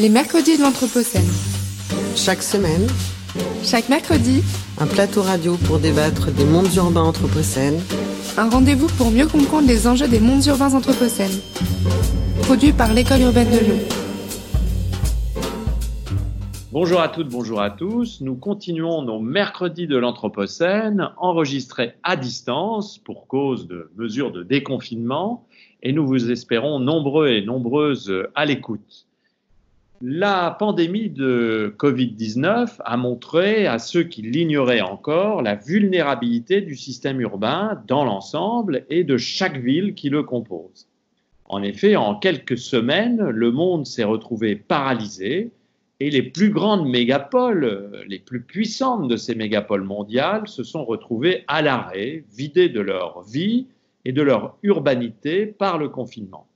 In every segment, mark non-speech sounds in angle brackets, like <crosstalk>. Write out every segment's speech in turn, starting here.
les mercredis de l'Anthropocène. Chaque semaine, Chaque mercredi, un plateau radio pour débattre des mondes urbains anthropocènes, un rendez-vous pour mieux comprendre les enjeux des mondes urbains anthropocènes. Produit par l'École urbaine de Lyon. Bonjour à toutes, bonjour à tous. Nous continuons nos mercredis de l'Anthropocène, enregistrés à distance pour cause de mesures de déconfinement, et nous vous espérons nombreux et nombreuses à l'écoute. La pandémie de Covid-19 a montré à ceux qui l'ignoraient encore la vulnérabilité du système urbain dans l'ensemble et de chaque ville qui le compose. En effet, en quelques semaines, le monde s'est retrouvé paralysé et les plus grandes mégapoles, les plus puissantes de ces mégapoles mondiales, se sont retrouvées à l'arrêt, vidées de leur vie et de leur urbanité par le confinement.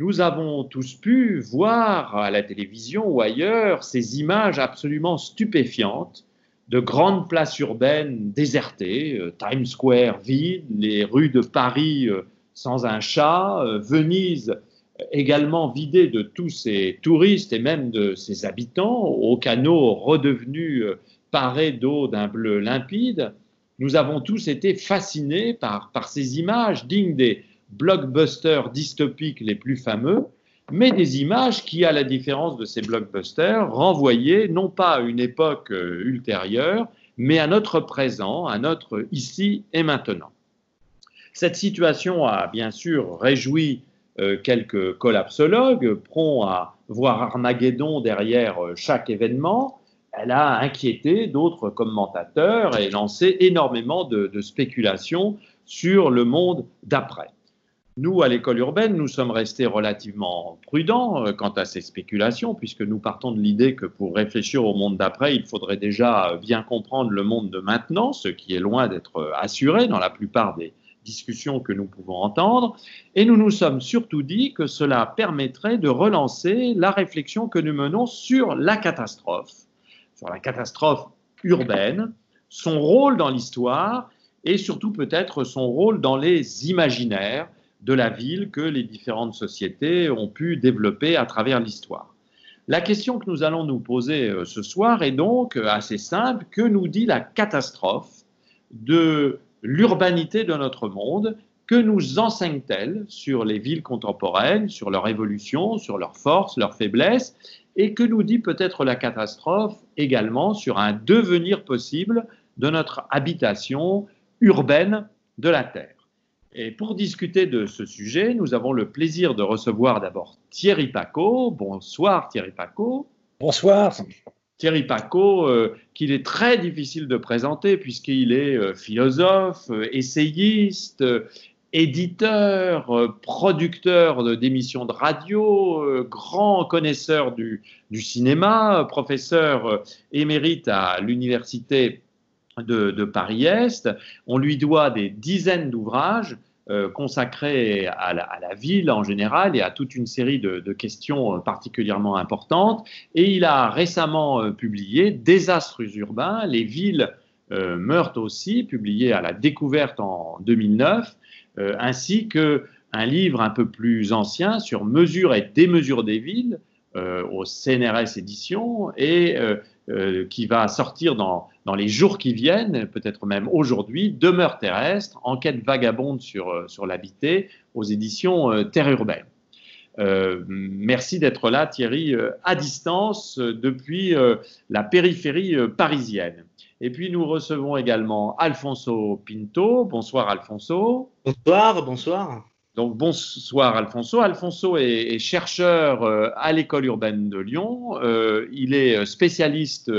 Nous avons tous pu voir à la télévision ou ailleurs ces images absolument stupéfiantes de grandes places urbaines désertées, euh, Times Square vide, les rues de Paris euh, sans un chat, euh, Venise également vidée de tous ses touristes et même de ses habitants, aux canaux redevenus parés d'eau d'un bleu limpide. Nous avons tous été fascinés par, par ces images dignes des, blockbusters dystopiques les plus fameux, mais des images qui, à la différence de ces blockbusters, renvoyaient non pas à une époque euh, ultérieure, mais à notre présent, à notre ici et maintenant. Cette situation a bien sûr réjoui euh, quelques collapsologues, prompts à voir Armageddon derrière euh, chaque événement. Elle a inquiété d'autres commentateurs et lancé énormément de spéculations sur le monde d'après. Nous, à l'école urbaine, nous sommes restés relativement prudents euh, quant à ces spéculations, puisque nous partons de l'idée que pour réfléchir au monde d'après, il faudrait déjà bien comprendre le monde de maintenant, ce qui est loin d'être assuré dans la plupart des discussions que nous pouvons entendre. Et nous nous sommes surtout dit que cela permettrait de relancer la réflexion que nous menons sur la catastrophe, sur la catastrophe urbaine, son rôle dans l'histoire et surtout peut-être son rôle dans les imaginaires de la ville que les différentes sociétés ont pu développer à travers l'histoire. La question que nous allons nous poser euh, ce soir est donc euh, assez simple. Que nous dit la catastrophe de l'urbanité de notre monde? Que nous enseigne-t-elle sur les villes contemporaines, sur leur évolution, sur leurs forces, leurs faiblesses? Et que nous dit peut-être la catastrophe également sur un devenir possible de notre habitation urbaine de la Terre? Et pour discuter de ce sujet, nous avons le plaisir de recevoir d'abord Thierry Paco. Bonsoir Thierry Paco. Bonsoir. Thierry Paco, euh, qu'il est très difficile de présenter puisqu'il est euh, philosophe, euh, essayiste, éditeur, producteur d'émissions de radio, grand connaisseur du, du cinéma, professeur émérite à l'université de, Paris-Est. On lui doit des dizaines d'ouvrages euh, consacrés à la, ville en général et à toute une série de, questions euh, particulièrement importantes. Et il a récemment euh, publié Désastres urbains, les villes meurent aussi, publié à la découverte en 2009, ainsi que un livre un peu plus ancien sur mesure et démesure des villes au CNRS édition et euh, qui va sortir dans, dans, les jours qui viennent, peut-être même aujourd'hui, Demeure terrestre, enquête vagabonde sur, euh, sur l'habité aux éditions euh, Terre urbaine. merci d'être là, Thierry, à distance depuis la périphérie parisienne. Et puis nous recevons également Alfonso Pinto. Bonsoir Alfonso. Bonsoir, bonsoir. Donc bonsoir Alfonso. Alfonso est, chercheur euh, à l'école urbaine de Lyon. Euh, il est euh, spécialiste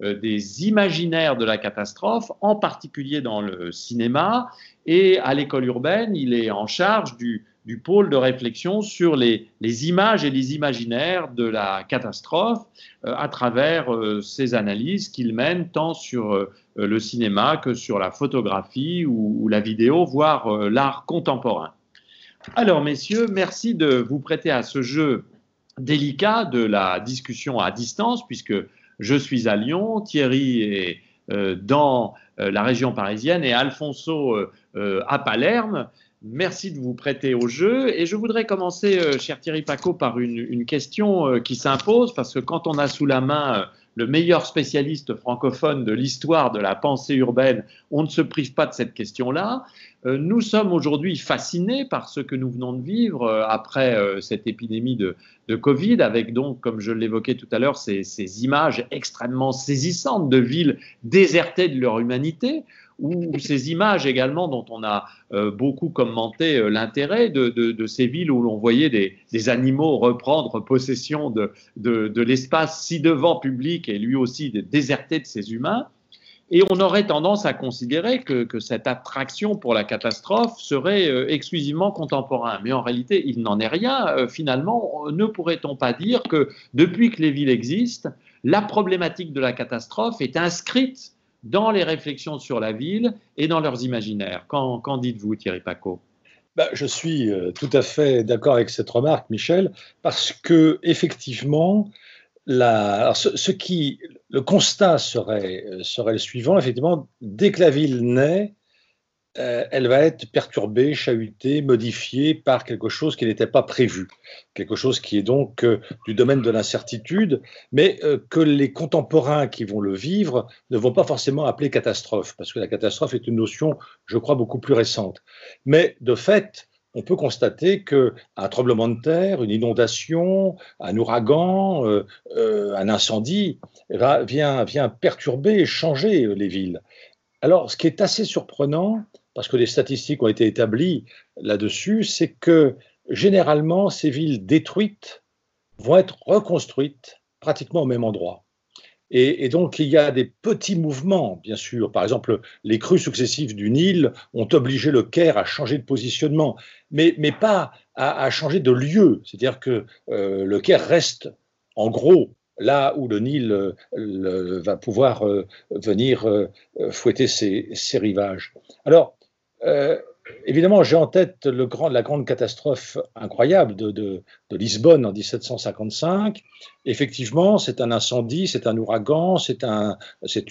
des imaginaires de la catastrophe, en particulier dans le cinéma. Et à l'école urbaine, il est en charge du, pôle de réflexion sur les, images et les imaginaires de la catastrophe à travers ses analyses qu'il mène tant sur le cinéma que sur la photographie ou la vidéo, voire l'art contemporain. Alors, messieurs, merci de vous prêter à ce jeu délicat de la discussion à distance, puisque je suis à Lyon, Thierry est euh, dans euh, la région parisienne et Alfonso euh, à Palerme. Merci de vous prêter au jeu. Et je voudrais commencer, cher Thierry Paco, par une, une question qui s'impose, parce que quand on a sous la main le meilleur spécialiste francophone de l'histoire de la pensée urbaine, on ne se prive pas de cette question-là. Euh, nous sommes aujourd'hui fascinés par ce que nous venons de vivre euh, après euh, cette épidémie de, Covid, avec donc, comme je l'évoquais tout à l'heure, ces, images extrêmement saisissantes de villes désertées de leur humanité, ou ces images également dont on a beaucoup commenté l'intérêt de, ces villes où l'on voyait des, animaux reprendre possession de, de l'espace si devant public et lui aussi déserté de ses humains. Et on aurait tendance à considérer que, cette attraction pour la catastrophe serait euh, exclusivement contemporain. Mais en réalité, il n'en est rien. Euh, finalement, ne pourrait-on pas dire que depuis que les villes existent, la problématique de la catastrophe est inscrite dans les réflexions sur la ville et dans leurs imaginaires. Qu'en, dites-vous, Thierry Paco bah, je suis euh, tout à fait d'accord avec cette remarque, Michel, parce que effectivement, la, ce, qui, le constat serait, serait le suivant, effectivement, dès que la ville naît, euh, elle va être perturbée, chahutée, modifiée par quelque chose qui n'était pas prévu, quelque chose qui est donc euh, du domaine de l'incertitude, mais euh, que les contemporains qui vont le vivre ne vont pas forcément appeler catastrophe, parce que la catastrophe est une notion, je crois, beaucoup plus récente. Mais de fait, on peut constater qu'un tremblement de terre, une inondation, un ouragan, un incendie vient, vient perturber et changer les villes. Alors, ce qui est assez surprenant, parce que les statistiques ont été établies là-dessus, c'est que généralement, ces villes détruites vont être reconstruites pratiquement au même endroit. Et, donc, il y a des petits mouvements, bien sûr. Par exemple, les crues successives du Nil ont obligé le Caire à changer de positionnement, mais, pas à, changer de lieu. C'est-à-dire que euh, le Caire reste, en gros, là où le Nil euh, va pouvoir euh, venir fouetter ses, ses, rivages. Alors, évidemment, j'ai en tête le grand, la grande catastrophe incroyable de, Lisbonne en 1755. Effectivement, c'est un incendie, c'est un ouragan, c'est un,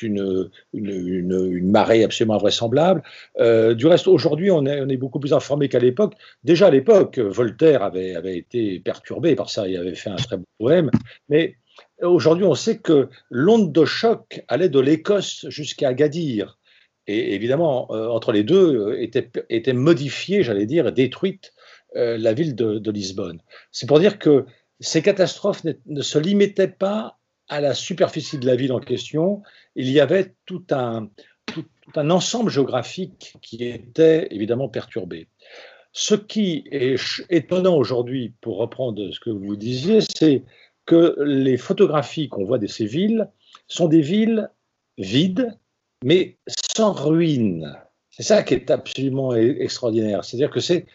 une, une, marée absolument invraisemblable. Euh, du reste, aujourd'hui, on est, on est, beaucoup plus informé qu'à l'époque. Déjà à l'époque, Voltaire avait, avait été perturbé par ça, il avait fait un très beau poème. Mais aujourd'hui, on sait que l'onde de choc allait de l'Écosse jusqu'à Agadir et évidemment, euh, entre les deux, euh, était, modifiée, j'allais dire, détruite euh, la ville de, Lisbonne. C'est pour dire que ces catastrophes ne, se limitaient pas à la superficie de la ville en question, il y avait tout un, tout, un ensemble géographique qui était évidemment perturbé. Ce qui est étonnant aujourd'hui, pour reprendre ce que vous disiez, c'est que les photographies qu'on voit de ces villes sont des villes vides, mais sans ruines. C'est ça qui est absolument e-, extraordinaire. C'est-à-dire que c'est,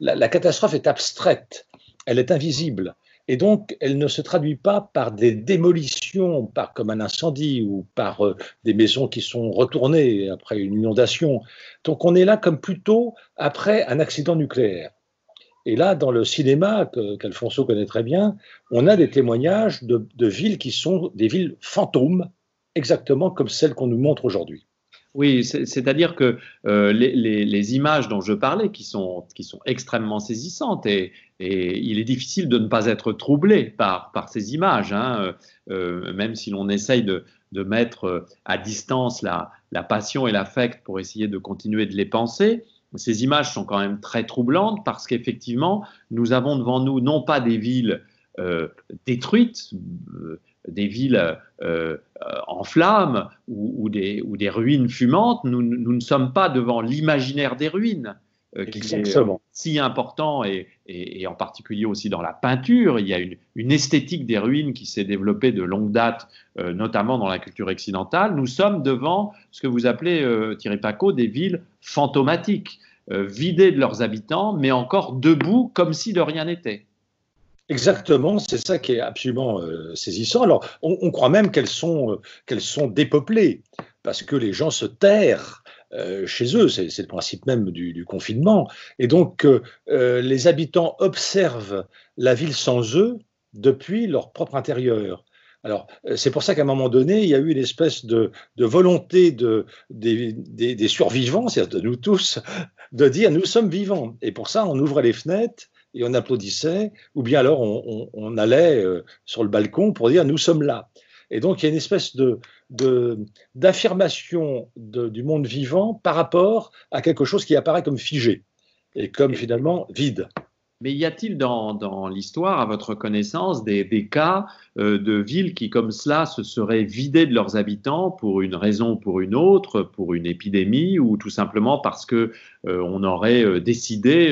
la, catastrophe est abstraite, elle est invisible. Et donc, elle ne se traduit pas par des démolitions, par comme un incendie ou par euh, des maisons qui sont retournées après une inondation. Donc, on est là comme plutôt après un accident nucléaire. Et là, dans le cinéma, qu'Alfonso connaît très bien, on a des témoignages de villes qui sont des villes fantômes, exactement comme celle qu'on nous montre aujourd'hui. Oui, c'est-à-dire que euh, les, images dont je parlais, qui sont, extrêmement saisissantes, et, il est difficile de ne pas être troublé par, ces images, hein, euh, même si l'on essaye de, mettre à distance la, la passion et l'affect pour essayer de continuer de les penser. Ces images sont quand même très troublantes parce qu'effectivement, nous avons devant nous non pas des villes euh, détruites, des villes euh, en flammes ou, des, ou, des, ruines fumantes, nous, ne sommes pas devant l'imaginaire des ruines, euh, qui est si important, et, et, en particulier aussi dans la peinture. Il y a une, une éthétique des ruines qui s'est développée de longue date, euh, notamment dans la culture occidentale. Nous sommes devant ce que vous appelez, Thierry Paco, des villes fantomatiques, vidées de leurs habitants, mais encore debout comme si de rien n'était. Exactement, c'est ça qui est absolument euh, saisissant. Alors, on, croit même qu'elles sont, euh, qu'elles sont dépeuplées, parce que les gens se terrent euh, chez eux, c'est, le principe même du, confinement. Et donc, les habitants observent la ville sans eux depuis leur propre intérieur. Alors, c'est pour ça qu'à un moment donné, il y a eu une espèce de, volonté de, des, survivants, c'est-à-dire de nous tous, de dire nous sommes vivants. Et pour ça, on ouvrait les fenêtres et on applaudissait, ou bien alors on, allait sur le balcon pour dire nous sommes là. Et donc, il y a une espèce de, d'affirmation du monde vivant par rapport à quelque chose qui apparaît comme figé et comme finalement vide. Mais y a-t-il dans, l'histoire, à votre connaissance, des, cas euh, de villes qui, comme cela, se seraient vidées de leurs habitants pour une raison ou pour une autre, pour une épidémie, ou tout simplement parce que euh, on aurait euh, décidé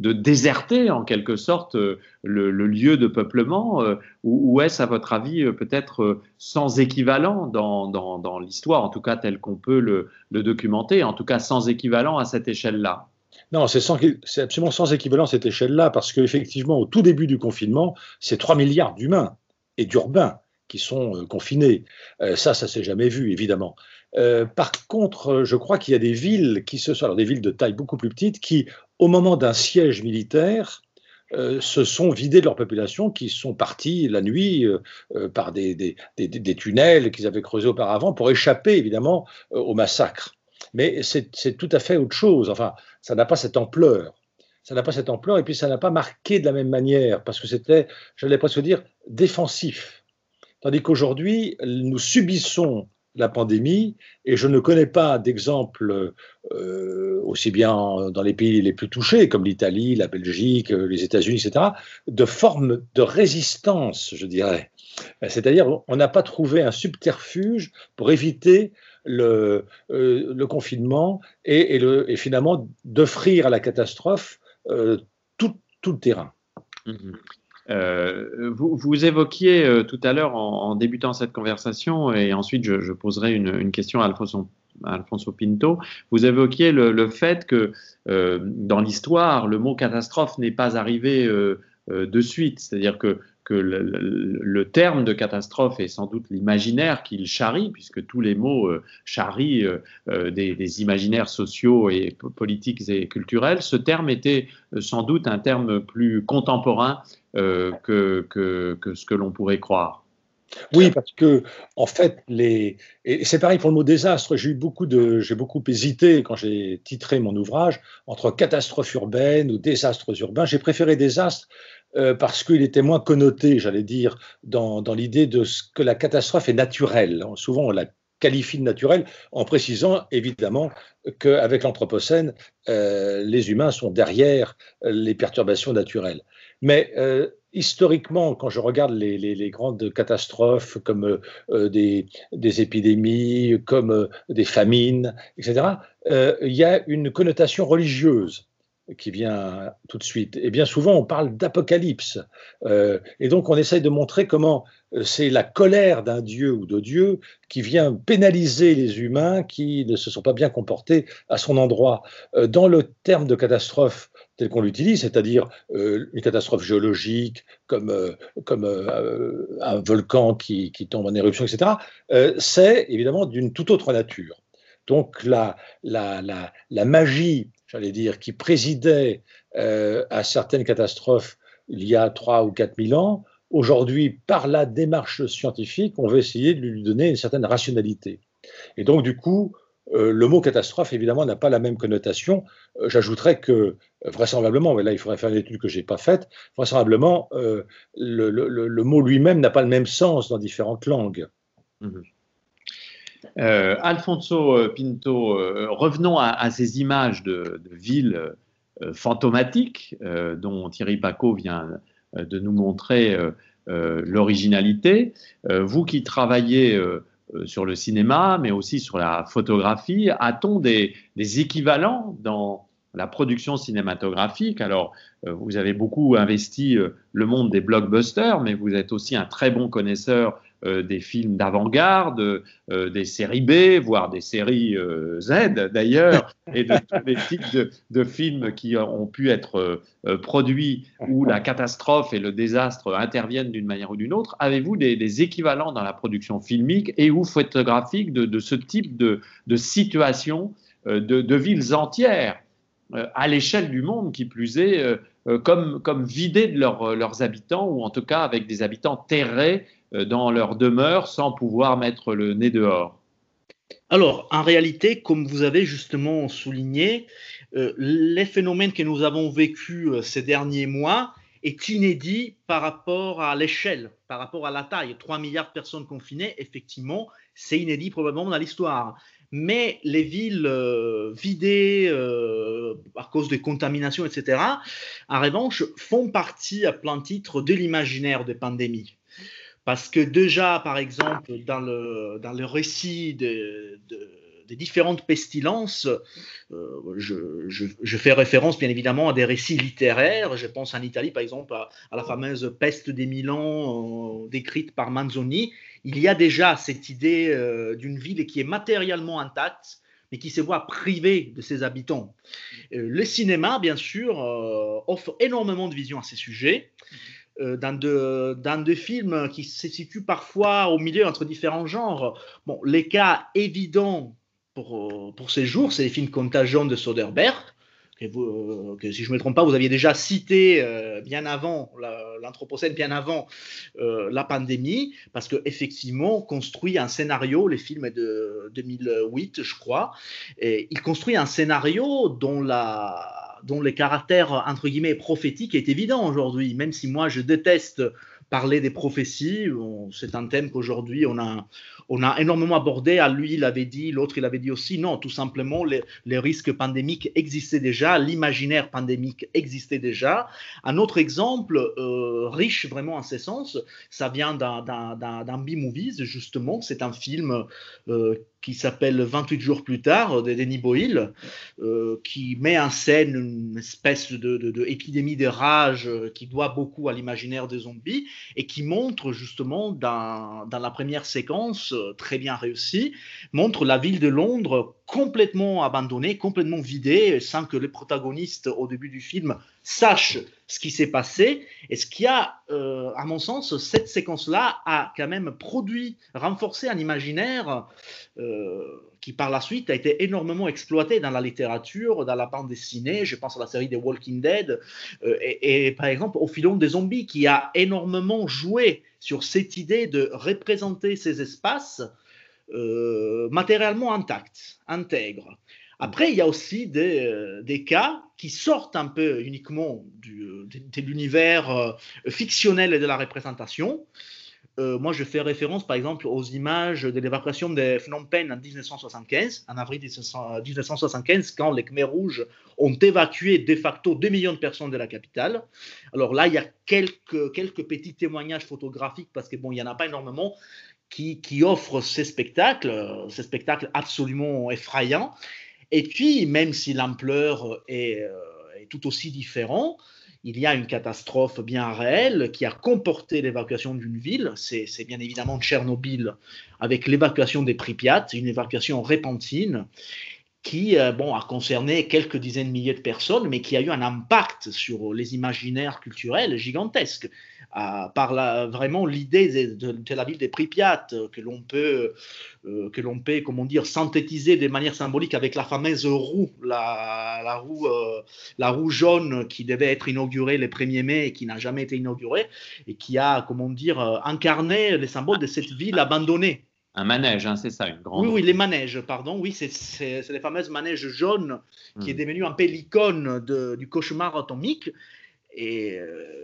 de déserter en quelque sorte le, lieu de peuplement, ou, est-ce, à votre avis, peut-être sans équivalent dans, l'histoire, en tout cas tel qu'on peut le documenter, en tout cas sans équivalent à cette échelle-là? Non, c'est absolument sans équivalent cette échelle-là, parce qu'effectivement, au tout début du confinement, c'est 3 milliards d'humains et d'urbains qui sont euh, confinés. Euh, ça, ça s'est jamais vu, évidemment. Euh, par contre, je crois qu'il y a des villes qui sont, des villes de taille beaucoup plus petite, qui, au moment d'un siège militaire, se sont vidées de leur population, qui sont partis la nuit par des tunnels qu'ils avaient creusés auparavant pour échapper, évidemment, au massacre. Mais c'est tout à fait autre chose. Enfin, ça n'a pas cette ampleur. Ça n'a pas cette ampleur et puis ça n'a pas marqué de la même manière parce que c'était, j'allais presque dire, défensif. Tandis qu'aujourd'hui, nous subissons la pandémie et je ne connais pas d'exemple euh, aussi bien dans les pays les plus touchés comme l'Italie, la Belgique, les États-Unis, etc., de forme de résistance, je dirais. C'est-à-dire, on n'a pas trouvé un subterfuge pour éviter le, euh, le confinement et, le, et finalement d'offrir à la catastrophe euh, tout, le terrain. Mhm. Euh, vous, évoquiez tout à l'heure en, débutant cette conversation, et ensuite je, poserai une, question à Alfonso, Pinto, vous évoquiez le fait que dans l'histoire, le mot catastrophe n'est pas arrivé de suite, c'est-à-dire que que le, terme de catastrophe est sans doute l'imaginaire qu'il charrie, puisque tous les mots euh, charrient euh, euh, des, imaginaires sociaux et politiques et culturels. Ce terme était sans doute un terme plus contemporain que, ce que l'on pourrait croire. Oui, parce que en fait, les et c'est pareil pour le mot désastre. J'ai beaucoup de, j'ai beaucoup hésité quand j'ai titré mon ouvrage entre catastrophe urbaine ou désastres urbains. J'ai préféré désastre euh, parce qu'il était moins connoté, j'allais dire, dans, l'idée de ce que la catastrophe est naturelle. Souvent, on la qualifie de naturelle en précisant évidemment qu'avec l'Anthropocène, euh, les humains sont derrière les perturbations naturelles. Mais euh, historiquement, quand je regarde les, grandes catastrophes comme des, des, épidémies, comme des famines, etc., il y a une connotation religieuse qui vient tout de suite. Et bien souvent, on parle d'apocalypse. Euh, et donc, on essaye de montrer comment euh, c'est la colère d'un dieu ou de dieu qui vient pénaliser les humains qui ne se sont pas bien comportés à son endroit. Euh, dans le terme de catastrophe tel qu'on l'utilise, c'est-à-dire une catastrophe géologique comme, comme un volcan qui, qui, tombe en éruption, etc., c'est évidemment d'une toute autre nature. Donc la, la, la magie j'allais dire, qui présidait euh, à certaines catastrophes il y a 3 ou 4 000 ans, aujourd'hui, par la démarche scientifique, on veut essayer de lui donner une certaine rationalité. Et donc, du coup, euh, le mot catastrophe, évidemment, n'a pas la même connotation. Euh, j'ajouterais que, vraisemblablement, mais là, il faudrait faire une étude que je n'ai pas faite, vraisemblablement, le, mot lui-même n'a pas le même sens dans différentes langues. Mmh euh, Alfonso euh, Pinto, euh, revenons à, ces images de, villes fantomatiques dont Thierry Paco vient de nous montrer l'originalité. vous qui travaillez sur le cinéma, mais aussi sur la photographie, a-t-on des, équivalents dans la production cinématographique? Alors, vous avez beaucoup investi le monde des blockbusters, mais vous êtes aussi un très bon connaisseur des films d'avant-garde, euh, des séries B, voire des séries euh, Z d'ailleurs, et de tous les types de, films qui ont pu être produits où la catastrophe et le désastre interviennent d'une manière ou d'une autre. Avez-vous des, équivalents dans la production filmique et ou photographique de, ce type de, situation de, villes entières à l'échelle du monde, qui plus est, comme, comme vidées de leurs habitants, ou en tout cas avec des habitants terrés dans leur demeure sans pouvoir mettre le nez dehors Alors, en réalité, comme vous avez justement souligné, les phénomènes que nous avons vécus ces derniers mois est inédit par rapport à l'échelle, par rapport à la taille. 3 milliards de personnes confinées, effectivement, c'est inédit probablement dans l'histoire. Mais les villes euh, vidées euh, à cause de contamination, etc., en revanche, font partie à plein titre de l'imaginaire des pandémies. Parce que déjà, par exemple, dans le, dans le récit de des différentes pestilences, euh, je, fais référence bien évidemment à des récits littéraires. Je pense en Italie, par exemple, à, la fameuse peste des Milan euh, décrite par Manzoni. Il y a déjà cette idée euh, d'une ville qui est matériellement intacte, mais qui se voit privée de ses habitants. le cinéma, bien sûr, offre énormément de visions à ces sujets. Dans, de, dans des films qui se situent parfois au milieu entre différents genres. Bon, les cas évidents pour, euh, pour ces jours, c'est les films Contagion de Soderbergh, que, euh, si je ne me trompe pas, vous aviez déjà cité euh, bien avant l'Anthropocène, bien avant la pandémie, parce qu'effectivement, construit un scénario, les films de 2008, je crois, et il construit un scénario dont la dont les caractères entre guillemets prophétiques est évident aujourd'hui, même si moi je déteste parler des prophéties. C'est un thème qu'aujourd'hui on a, on a énormément abordé. À lui, il avait dit, l'autre, il avait dit aussi. Non, tout simplement, les, risques pandémiques existaient déjà, l'imaginaire pandémique existait déjà. Un autre exemple, euh, riche vraiment en ce sens, ça vient d'un B-Movies, justement. C'est un film euh, qui s'appelle 28 jours plus tard de Denis Boyle, euh, qui met en scène une espèce de, de, de rage qui doit beaucoup à l'imaginaire des zombies et qui montre justement dans, dans la première séquence euh, très bien réussie, montre la ville de Londres complètement abandonnée, complètement vidée, sans que les protagonistes au début du film sachent ce qui s'est passé. Et ce qui a, euh, à mon sens, cette séquence-là a quand même produit, renforcé un imaginaire euh, qui par la suite a été énormément exploité dans la littérature, dans la bande dessinée. Je pense à la série des Walking Dead euh, et, par exemple au filon des zombies qui a énormément joué sur cette idée de représenter ces espaces matériellement intacts, intègres. Après, il y a aussi des, euh, cas qui sortent un peu uniquement euh, de, l'univers fictionnel et de la représentation. moi, je fais référence, par exemple, aux images de l'évacuation de Phnom Penh en 1975, en avril 1975, quand les Khmer rouges ont évacué de facto 2 millions de personnes de la capitale. Alors là, il y a quelques, quelques petits témoignages photographiques, parce que bon, il n'y en a pas énormément, qui, offre ces spectacles, ces spectacles absolument effrayants. Et puis, même si l'ampleur est, euh, tout aussi différente, il y a une catastrophe bien réelle qui a comporté l'évacuation d'une ville. C'est bien évidemment Tchernobyl avec l'évacuation des Pripyat, une évacuation répentine qui euh, bon, a concerné quelques dizaines de milliers de personnes, mais qui a eu un impact sur les imaginaires culturels gigantesques. Euh, par la, vraiment l'idée de, la ville des Pripyat, euh, que l'on peut, que l'on peut comment dire, synthétiser de manière symbolique avec la fameuse roue, la, la roue, la roue jaune qui devait être inaugurée le 1er mai et qui n'a jamais été inaugurée, et qui a, comment dire, incarné les symboles de cette ville abandonnée. Un manège, hein, c'est ça, une grande. Oui, oui, les manèges, pardon. Oui, c'est les fameuses manèges jaunes qui est hmm. devenu un peu l'icône du cauchemar atomique. Euh,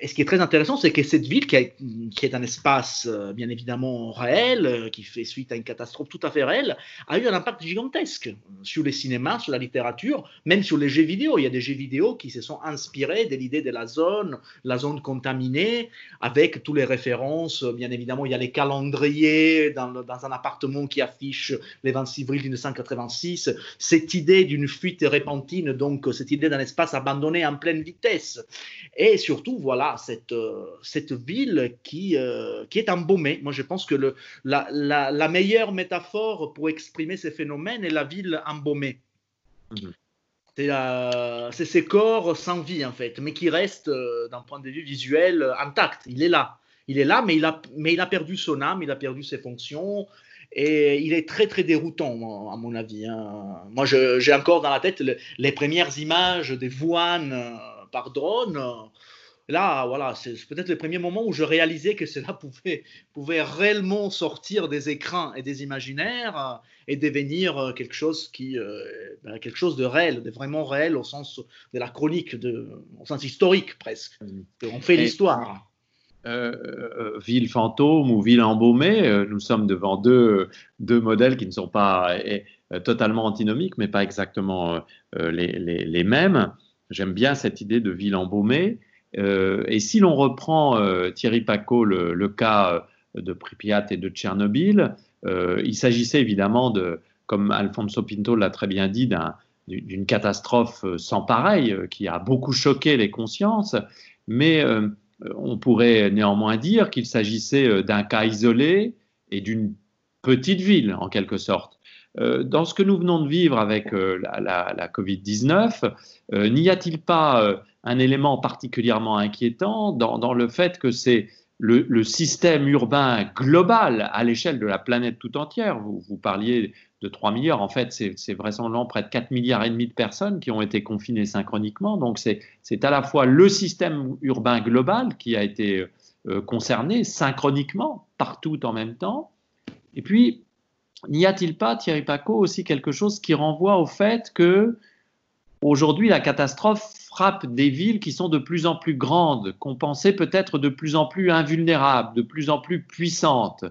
et, ce qui est très intéressant, c'est que cette ville, qui, est un espace euh, bien évidemment réel, euh, qui fait suite à une catastrophe tout à fait réelle, a eu un impact gigantesque sur les cinémas, sur la littérature, même sur les jeux vidéo. Il y a des jeux vidéo qui se sont inspirés de l'idée de la zone, la zone contaminée, avec toutes les références. Bien évidemment, il y a les calendriers dans, un appartement qui affiche les 26 avril 1986. Cette idée d'une fuite répentine, donc cette idée d'un espace abandonné en pleine vitesse. Et surtout, voilà, cette, euh, cette ville qui, euh, qui est embaumée. Moi, je pense que le, la, la, meilleure métaphore pour exprimer ces phénomènes est la ville embaumée. Mhm. C'est ces corps sans vie, en fait, mais qui restent, euh, d'un point de vue visuel, intacts. Il est là. Il est là, mais il, a, mais il a perdu son âme, il a perdu ses fonctions. Et il est très, très déroutant, à mon avis. Hein. Moi, j'ai encore dans la tête les premières images des Wuhan par drone. là, voilà, c'est peut-être le premier moment où je réalisais que cela pouvait, pouvait réellement sortir des écrans et des imaginaires euh, et devenir euh, quelque chose, qui, ben, quelque chose de réel, de vraiment réel au sens de la chronique, de, au sens historique presque. On fait l'histoire. ville fantôme ou ville embaumée, nous sommes devant deux, deux modèles qui ne sont pas totalement antinomiques, mais pas exactement les, les, les mêmes. J'aime bien cette idée de ville embaumée. Euh, et si l'on reprend euh, Thierry Paco, le, cas euh, de Pripyat et de Tchernobyl, il s'agissait évidemment de, comme Alfonso Pinto l'a très bien dit, d'une catastrophe sans pareil qui a beaucoup choqué les consciences, mais on pourrait néanmoins dire qu'il s'agissait d'un cas isolé et d'une petite ville en quelque sorte. Dans ce que nous venons de vivre avec la, la Covid-19, n'y a-t-il pas un élément particulièrement inquiétant dans, le fait que c'est le, système urbain global à l'échelle de la planète tout entière? Vous, vous parliez de 3 milliards, en fait, c'est vraisemblablement près de 4 milliards et demi de personnes qui ont été confinées synchroniquement. Donc, c'est à la fois le système urbain global qui a été euh, concerné synchroniquement, partout en même temps. Et puis, n'y a-t-il pas, Thierry Paco, aussi quelque chose qui renvoie au fait que Aujourd'hui, la catastrophe frappe des villes qui sont de plus en plus grandes, qu'on pensait peut-être de plus en plus invulnérables, de plus en plus puissantes?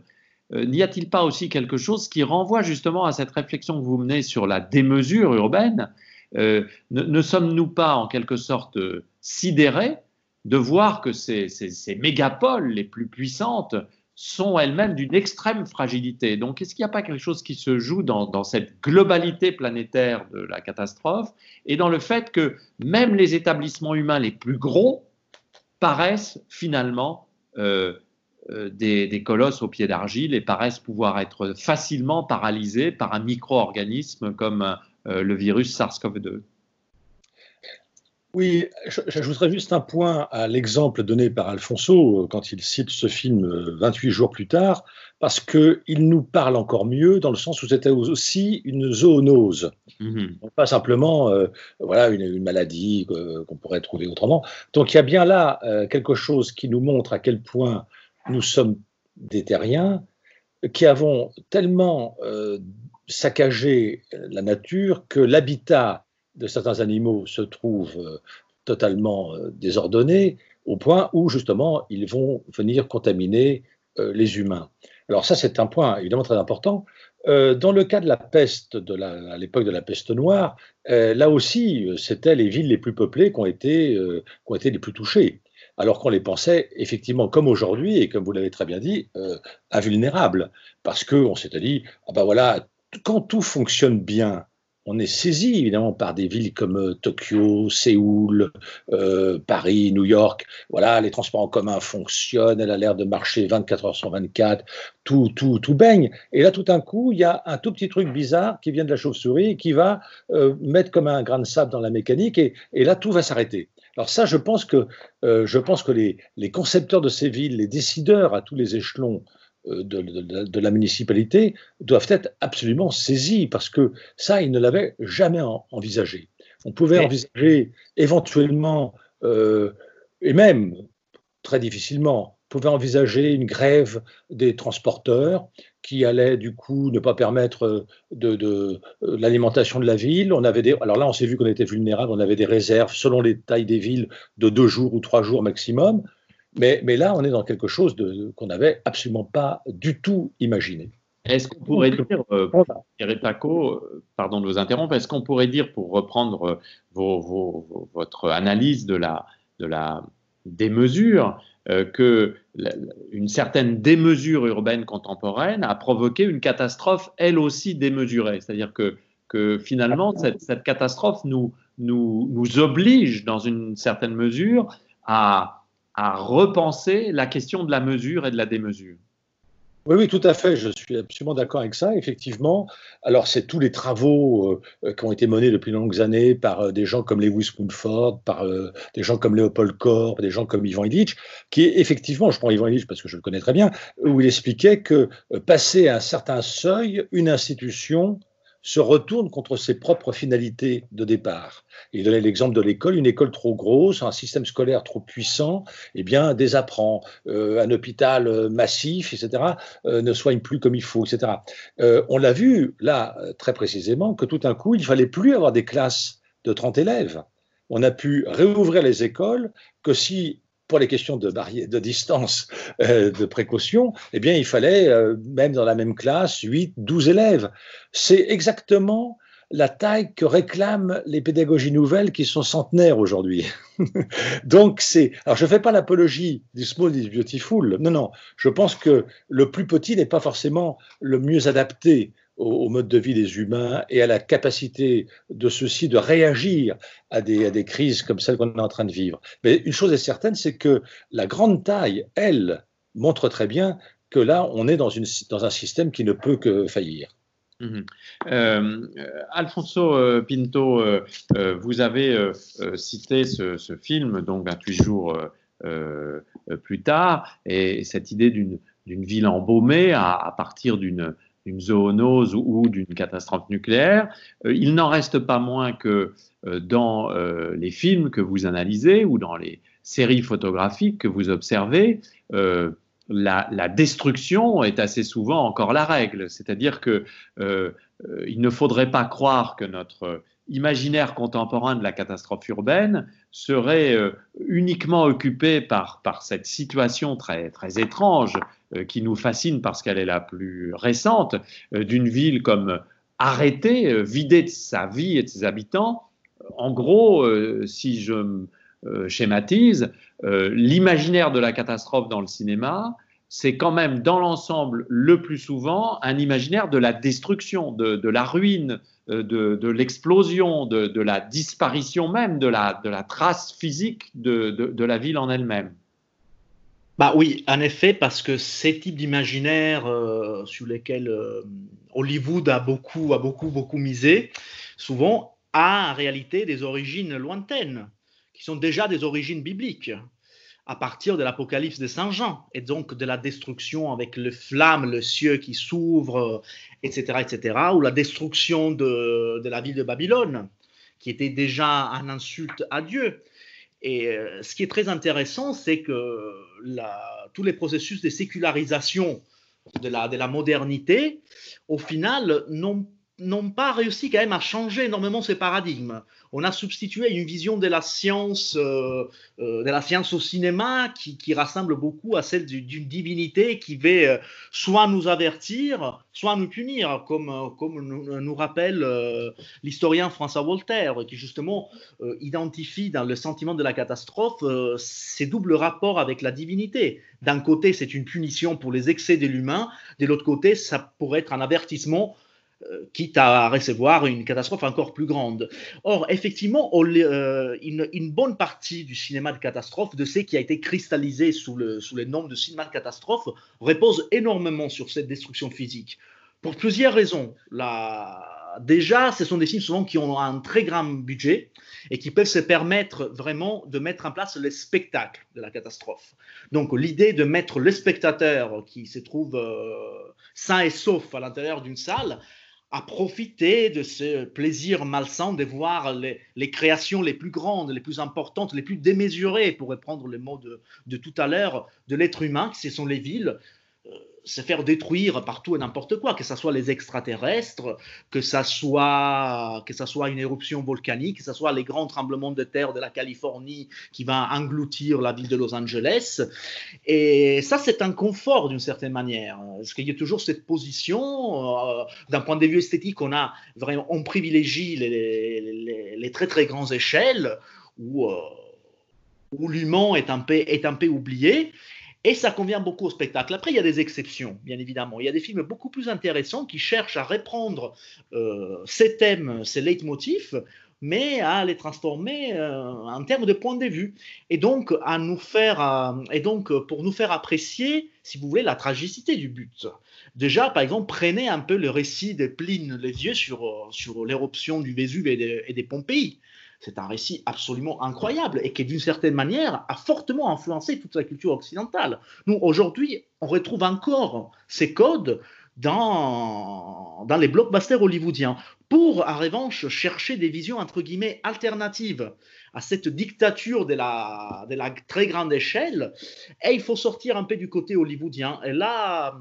Euh, n'y a-t-il pas aussi quelque chose qui renvoie justement à cette réflexion que vous menez sur la démesure urbaine? Euh, Ne, sommes-nous pas en quelque sorte sidérés de voir que ces mégapoles les plus puissantes sont elles-mêmes d'une extrême fragilité. Donc, est-ce qu'il n'y a pas quelque chose qui se joue dans, cette globalité planétaire de la catastrophe et dans le fait que même les établissements humains les plus gros paraissent finalement euh, euh, des, colosses au pied d'argile et paraissent pouvoir être facilement paralysés par un micro-organisme comme euh, le virus SARS-CoV-2 oui, j'ajouterais juste un point à l'exemple donné par Alfonso euh, quand il cite ce film 28 euh, jours plus tard, parce qu'il nous parle encore mieux dans le sens où c'était aussi une zoonose. Mhm. Pas simplement euh, voilà, une, maladie qu'on pourrait trouver autrement. Donc il y a bien là quelque chose qui nous montre à quel point nous sommes des terriens, qui avons tellement saccagé la nature que l'habitat de certains animaux se trouvent euh, totalement euh, désordonnés au point où justement ils vont venir contaminer euh, les humains. Alors ça c'est un point évidemment très important. dans le cas de la peste, de à l'époque de la peste noire, là aussi c'était les villes les plus peuplées qui ont été, qui ont été les plus touchées alors qu'on les pensait effectivement comme aujourd'hui et comme vous l'avez très bien dit, invulnérables, parce qu'on s'était dit, ah ben voilà, quand tout fonctionne bien, on est saisi évidemment par des villes comme euh, Tokyo, Séoul, euh, Paris, New York. Voilà, les transports en commun fonctionnent, elle a l'air de marcher 24 heures sur 24, tout, tout, tout baigne. Et là, tout d'un coup, il y a un tout petit truc bizarre qui vient de la chauve-souris qui va euh, mettre comme un grain de sable dans la mécanique et, là, tout va s'arrêter. Alors ça, je pense que, je pense que les, concepteurs de ces villes, les décideurs à tous les échelons euh, de, la municipalité doivent être absolument saisis parce que ça, ils ne l'avaient jamais envisagé. On pouvait envisager éventuellement, euh, et même très difficilement, pouvait envisager une grève des transporteurs qui allait du coup ne pas permettre euh, de, l'alimentation de la ville. On avait des, alors là, on s'est vu qu'on était vulnérable, on avait des réserves selon les tailles des villes de deux jours ou trois jours maximum. Mais, là, on est dans quelque chose qu'on n'avait absolument pas du tout imaginé. Est-ce qu'on pourrait dire, euh, Paco, euh, pardon de vous interrompre, est-ce qu'on pourrait dire, pour reprendre euh, votre analyse de la, de la démesure, euh, que une certaine démesure urbaine contemporaine a provoqué une catastrophe, elle aussi démesurée? C'est-à-dire que, que finalement, cette, cette catastrophe nous, nous, nous oblige, dans une certaine mesure, à à repenser la question de la mesure et de la démesure. Oui, oui, tout à fait. Je suis absolument d'accord avec ça. Effectivement, alors c'est tous les travaux euh, qui ont été menés depuis de longues années par euh, des gens comme Lewis Mumford, par euh, des gens comme Léopold Korb, des gens comme Ivan Illich, qui effectivement, je prends Ivan Illich parce que je le connais très bien, où il expliquait que passer à un certain seuil, une institution se retourne contre ses propres finalités de départ. Il donnait l'exemple de l'école, une école trop grosse, un système scolaire trop puissant, eh bien, désapprend, euh, un hôpital euh, massif, etc., euh, ne soigne plus comme il faut, etc. on l'a vu là très précisément que tout d'un coup, il fallait plus avoir des classes de 30 élèves. On a pu réouvrir les écoles que si pour les questions de, de distance, euh, de précaution, eh bien, il fallait, euh, même dans la même classe, 8, 12 élèves. C'est exactement la taille que réclament les pédagogies nouvelles qui sont centenaires aujourd'hui. <laughs> Donc, c'est. Alors, je ne fais pas l'apologie du small is beautiful. Non, non. Je pense que le plus petit n'est pas forcément le mieux adapté au, mode de vie des humains et à la capacité de ceux-ci de réagir à des, à des crises comme celle qu'on est en train de vivre. Mais une chose est certaine, c'est que la grande taille, elle, montre très bien que là, on est dans, une, dans un système qui ne peut que faillir. Mhm. Euh, Alfonso euh, Pinto, euh, vous avez cité ce, film, donc 28 jours plus tard, et cette idée d'une ville embaumée à partir d'une d'une zoonose ou, d'une catastrophe nucléaire. Euh, il n'en reste pas moins que euh, dans euh, les films que vous analysez ou dans les séries photographiques que vous observez, la, destruction est assez souvent encore la règle. C'est-à-dire que il ne faudrait pas croire que notre imaginaire contemporain de la catastrophe urbaine serait uniquement occupé par, par cette situation très, très étrange qui nous fascine parce qu'elle est la plus récente, euh, d'une ville comme arrêtée, euh, vidée de sa vie et de ses habitants. En gros, si je schématise, l'imaginaire de la catastrophe dans le cinéma, c'est quand même dans l'ensemble le plus souvent un imaginaire de la destruction, de, la ruine, de, l'explosion, de, la disparition même, de la, trace physique de la ville en elle-même. Bah oui, en effet, parce que ces types d'imaginaires euh, sur lesquels euh, Hollywood a beaucoup, a misé, souvent a en réalité des origines lointaines, qui sont déjà des origines bibliques, à partir de l'Apocalypse de Saint Jean, et donc de la destruction avec les flammes, le ciel qui s'ouvre, etc., etc., ou la destruction de, de la ville de Babylone, qui était déjà un insulte à Dieu. Et euh, ce qui est très intéressant, c'est que tous les processus de sécularisation de la, de la modernité, au final, n'ont n'ont pas réussi quand même à changer énormément ces paradigmes. On a substitué une vision de la science, euh, euh, de la science au cinéma qui, rassemble beaucoup à celle d'une divinité qui va euh, soit nous avertir, soit nous punir, comme, nous, rappelle l'historien François Voltaire, qui justement identifie dans le sentiment de la catastrophe ces doubles rapports avec la divinité. D'un côté, c'est une punition pour les excès de l'humain, de l'autre côté, ça pourrait être un avertissement quitte à recevoir une catastrophe encore plus grande. Or, effectivement, euh, une, bonne partie du cinéma de catastrophe, de ce qui a été cristallisé sous le, sous nom de cinéma de catastrophe, repose énormément sur cette destruction physique. Pour plusieurs raisons. Déjà, ce sont des films souvent qui ont un très grand budget et qui peuvent se permettre vraiment de mettre en place le spectacle de la catastrophe. Donc l'idée de mettre le spectateur qui se trouve euh, sain et sauf à l'intérieur d'une salle à profiter de ce plaisir malsain de voir les, créations les plus grandes, les plus importantes, les plus démesurées, pour reprendre le mot de, tout à l'heure, de l'être humain, ce sont les villes, se faire détruire partout et n'importe quoi, que ce soit les extraterrestres, que ce soit, soit une éruption volcanique, que ce soit les grands tremblements de terre de la Californie qui va engloutir la ville de Los Angeles. Et ça, c'est un confort d'une certaine manière, parce qu'il y a toujours cette position, euh, d'un point de vue esthétique, on a vraiment, on privilégie les, très très grandes échelles où, euh, où l'humain est est un peu oublié. Et ça convient beaucoup au spectacle. Après, il y a des exceptions, bien évidemment. Il y a des films beaucoup plus intéressants qui cherchent à reprendre euh, ces thèmes, ces leitmotifs, mais à les transformer euh, en termes de point de vue. Et donc, à nous faire, euh, et donc, pour nous faire apprécier, si vous voulez, la tragicité du but. Déjà, par exemple, prenez un peu le récit de Pline les Vieux sur, sur l'éruption du Vésuve et, et des Pompéi. C'est un récit absolument incroyable et qui, d'une certaine manière, a fortement influencé toute la culture occidentale. Nous, aujourd'hui, on retrouve encore ces codes dans, les blockbusters hollywoodiens pour, en revanche, chercher des visions, entre guillemets, alternatives à cette dictature de la, de la très grande échelle. Et il faut sortir un peu du côté hollywoodien. Et là,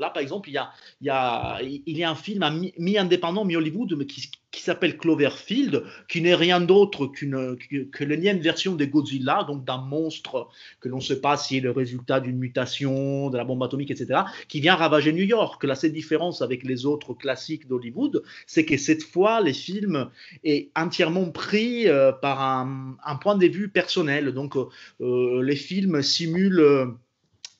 Là, par exemple, il y a, il y a, il y a un film mi-indépendant, mi-Hollywood, mais qui, s'appelle Cloverfield, qui n'est rien d'autre qu'une que l'énième version de Godzilla, donc d'un monstre que l'on ne sait pas si est le résultat d'une mutation, de la bombe atomique, etc., qui vient ravager New York. La seule différence avec les autres classiques d'Hollywood, c'est que cette fois, les films est entièrement pris euh, par un, point de vue personnel. Donc, euh, les films simulent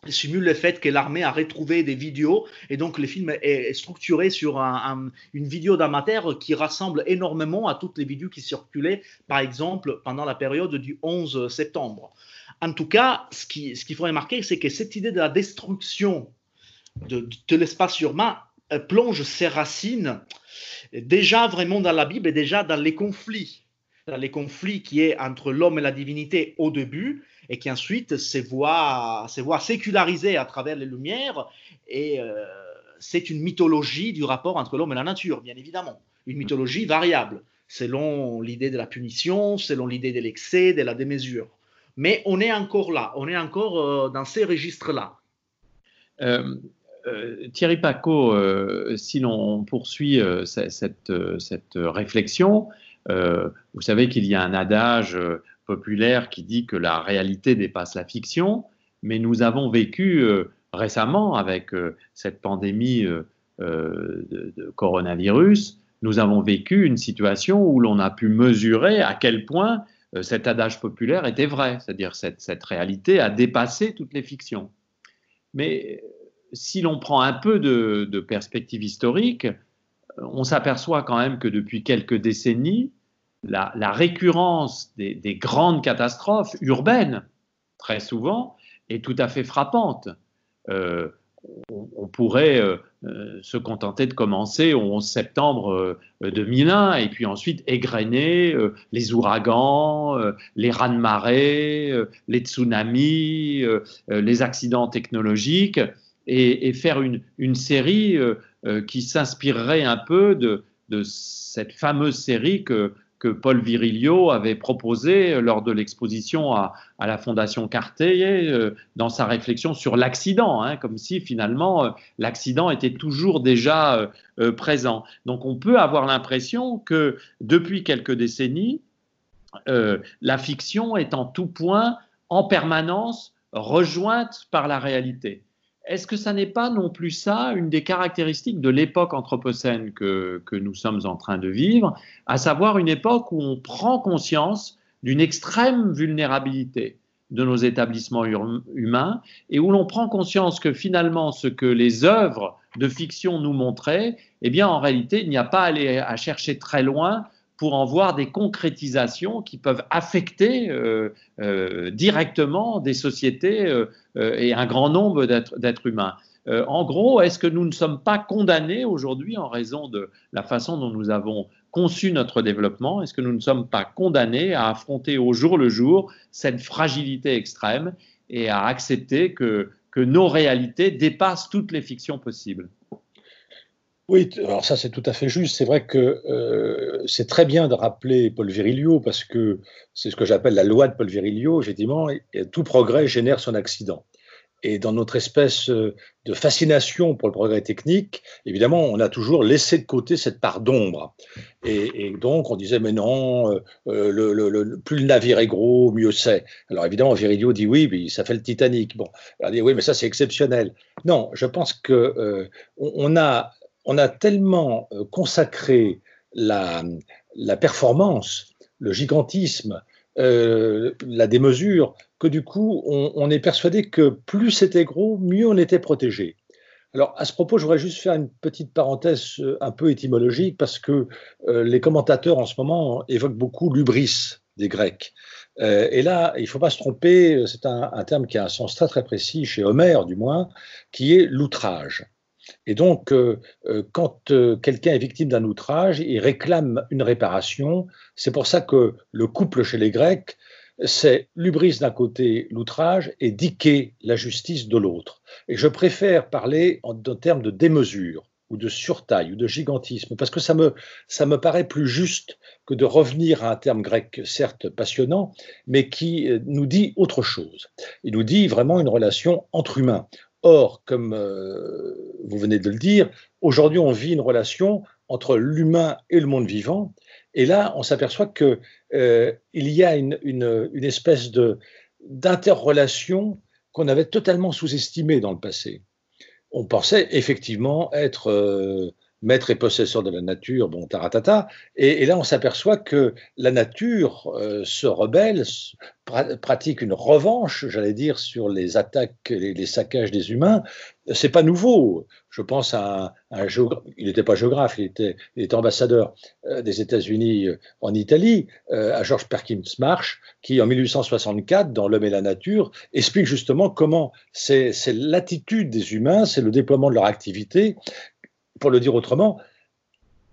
simule le fait que l'armée a retrouvé des vidéos et donc le film est structuré sur une vidéo d'amateur qui rassemble énormément à toutes les vidéos qui circulaient, par exemple, pendant la période du 11 septembre. En tout cas, ce qu'il faut remarquer, c'est que cette idée de la destruction de, de l'espace urbain euh, plonge ses racines déjà vraiment dans la Bible et déjà dans les conflits, dans les conflits qui est entre l'homme et la divinité au début, et qui ensuite se voit, se voit sécularisé à travers les Lumières. Et euh, c'est une mythologie du rapport entre l'homme et la nature, bien évidemment. Une mythologie variable, selon l'idée de la punition, selon l'idée de l'excès, de la démesure. Mais on est encore là, on est encore euh, dans ces registres-là. Euh, Thierry Paco, si l'on poursuit cette, cette, réflexion, vous savez qu'il y a un adage populaire qui dit que la réalité dépasse la fiction, mais nous avons vécu euh, récemment avec euh, cette pandémie euh, de, coronavirus, nous avons vécu une situation où l'on a pu mesurer à quel point cet adage populaire était vrai, c'est-à-dire cette, réalité a dépassé toutes les fictions. Mais si l'on prend un peu de, de perspective historique, on s'aperçoit quand même que depuis quelques décennies, la, récurrence des, grandes catastrophes urbaines, très souvent, est tout à fait frappante. Euh, on, pourrait euh, euh, se contenter de commencer au 11 septembre 2001 et puis ensuite égrener les ouragans, les raz-de-marée, les tsunamis, les accidents technologiques et, faire une, série qui s'inspirerait un peu de, de, cette fameuse série que que Paul Virilio avait proposé euh, lors de l'exposition à, la Fondation Cartier euh, dans sa réflexion sur l'accident, hein, comme si finalement euh, l'accident était toujours déjà présent. Donc on peut avoir l'impression que depuis quelques décennies, la fiction est en tout point, en permanence, rejointe par la réalité est-ce que ça n'est pas non plus ça une des caractéristiques de l'époque anthropocène que, nous sommes en train de vivre, à savoir une époque où on prend conscience d'une extrême vulnérabilité de nos établissements humains et où l'on prend conscience que finalement ce que les œuvres de fiction nous montraient, eh bien en réalité il n'y a pas à aller à chercher très loin pour en voir des concrétisations qui peuvent affecter euh, euh, directement des sociétés euh, et un grand nombre d'êtres humains. en gros, est-ce que nous ne sommes pas condamnés aujourd'hui en raison de la façon dont nous avons conçu notre développement? Est-ce que nous ne sommes pas condamnés à affronter au jour le jour cette fragilité extrême et à accepter que, que nos réalités dépassent toutes les fictions possibles? Oui, alors ça c'est tout à fait juste. C'est vrai que euh, c'est très bien de rappeler Paul Virilio parce que c'est ce que j'appelle la loi de Paul Virilio. Effectivement, tout progrès génère son accident. Et dans notre espèce euh, de fascination pour le progrès technique, évidemment, on a toujours laissé de côté cette part d'ombre. Et, donc, on disait, mais non, euh, plus le navire est gros, mieux c'est. Alors évidemment, Virilio dit oui, mais ça fait le Titanic. Bon, on dit oui, mais ça c'est exceptionnel. Non, je pense que on a on a tellement euh, consacré la, performance, le gigantisme, euh, la démesure, que du coup, on, est persuadé que plus c'était gros, mieux on était protégé. Alors, à ce propos, je voudrais juste faire une petite parenthèse euh, un peu étymologique, parce que les commentateurs en ce moment évoquent beaucoup l'ubris des Grecs. et là, il ne faut pas se tromper, c'est un, un, terme qui a un sens très très précis, chez Homère du moins, qui est l'outrage. Et donc, euh, euh, quand euh, quelqu'un est victime d'un outrage, il réclame une réparation. C'est pour ça que le couple chez les Grecs c'est l'ubris d'un côté, l'outrage, et diquer la justice de l'autre. Et je préfère parler en, termes de démesure ou de surtaille ou de gigantisme, parce que ça me, ça me paraît plus juste que de revenir à un terme grec certes passionnant, mais qui nous dit autre chose. Il nous dit vraiment une relation entre humains. Or, comme euh, vous venez de le dire, aujourd'hui on vit une relation entre l'humain et le monde vivant, et là on s'aperçoit qu'il euh, y a une, une, une espèce d'interrelation qu'on avait totalement sous-estimée dans le passé. On pensait effectivement être euh, maître et possesseur de la nature, bon, taratata. Et, et là, on s'aperçoit que la nature euh, se rebelle, pratique une revanche, j'allais dire, sur les attaques, les, les saccages des humains. C'est pas nouveau. Je pense à un, géographe, il n'était pas géographe, il était, il était ambassadeur euh, des États-Unis euh, en Italie, à George Perkins Marsh, qui en 1864, dans L'homme et la nature, explique justement comment c'est l'attitude des humains, c'est le déploiement de leur activité pour le dire autrement,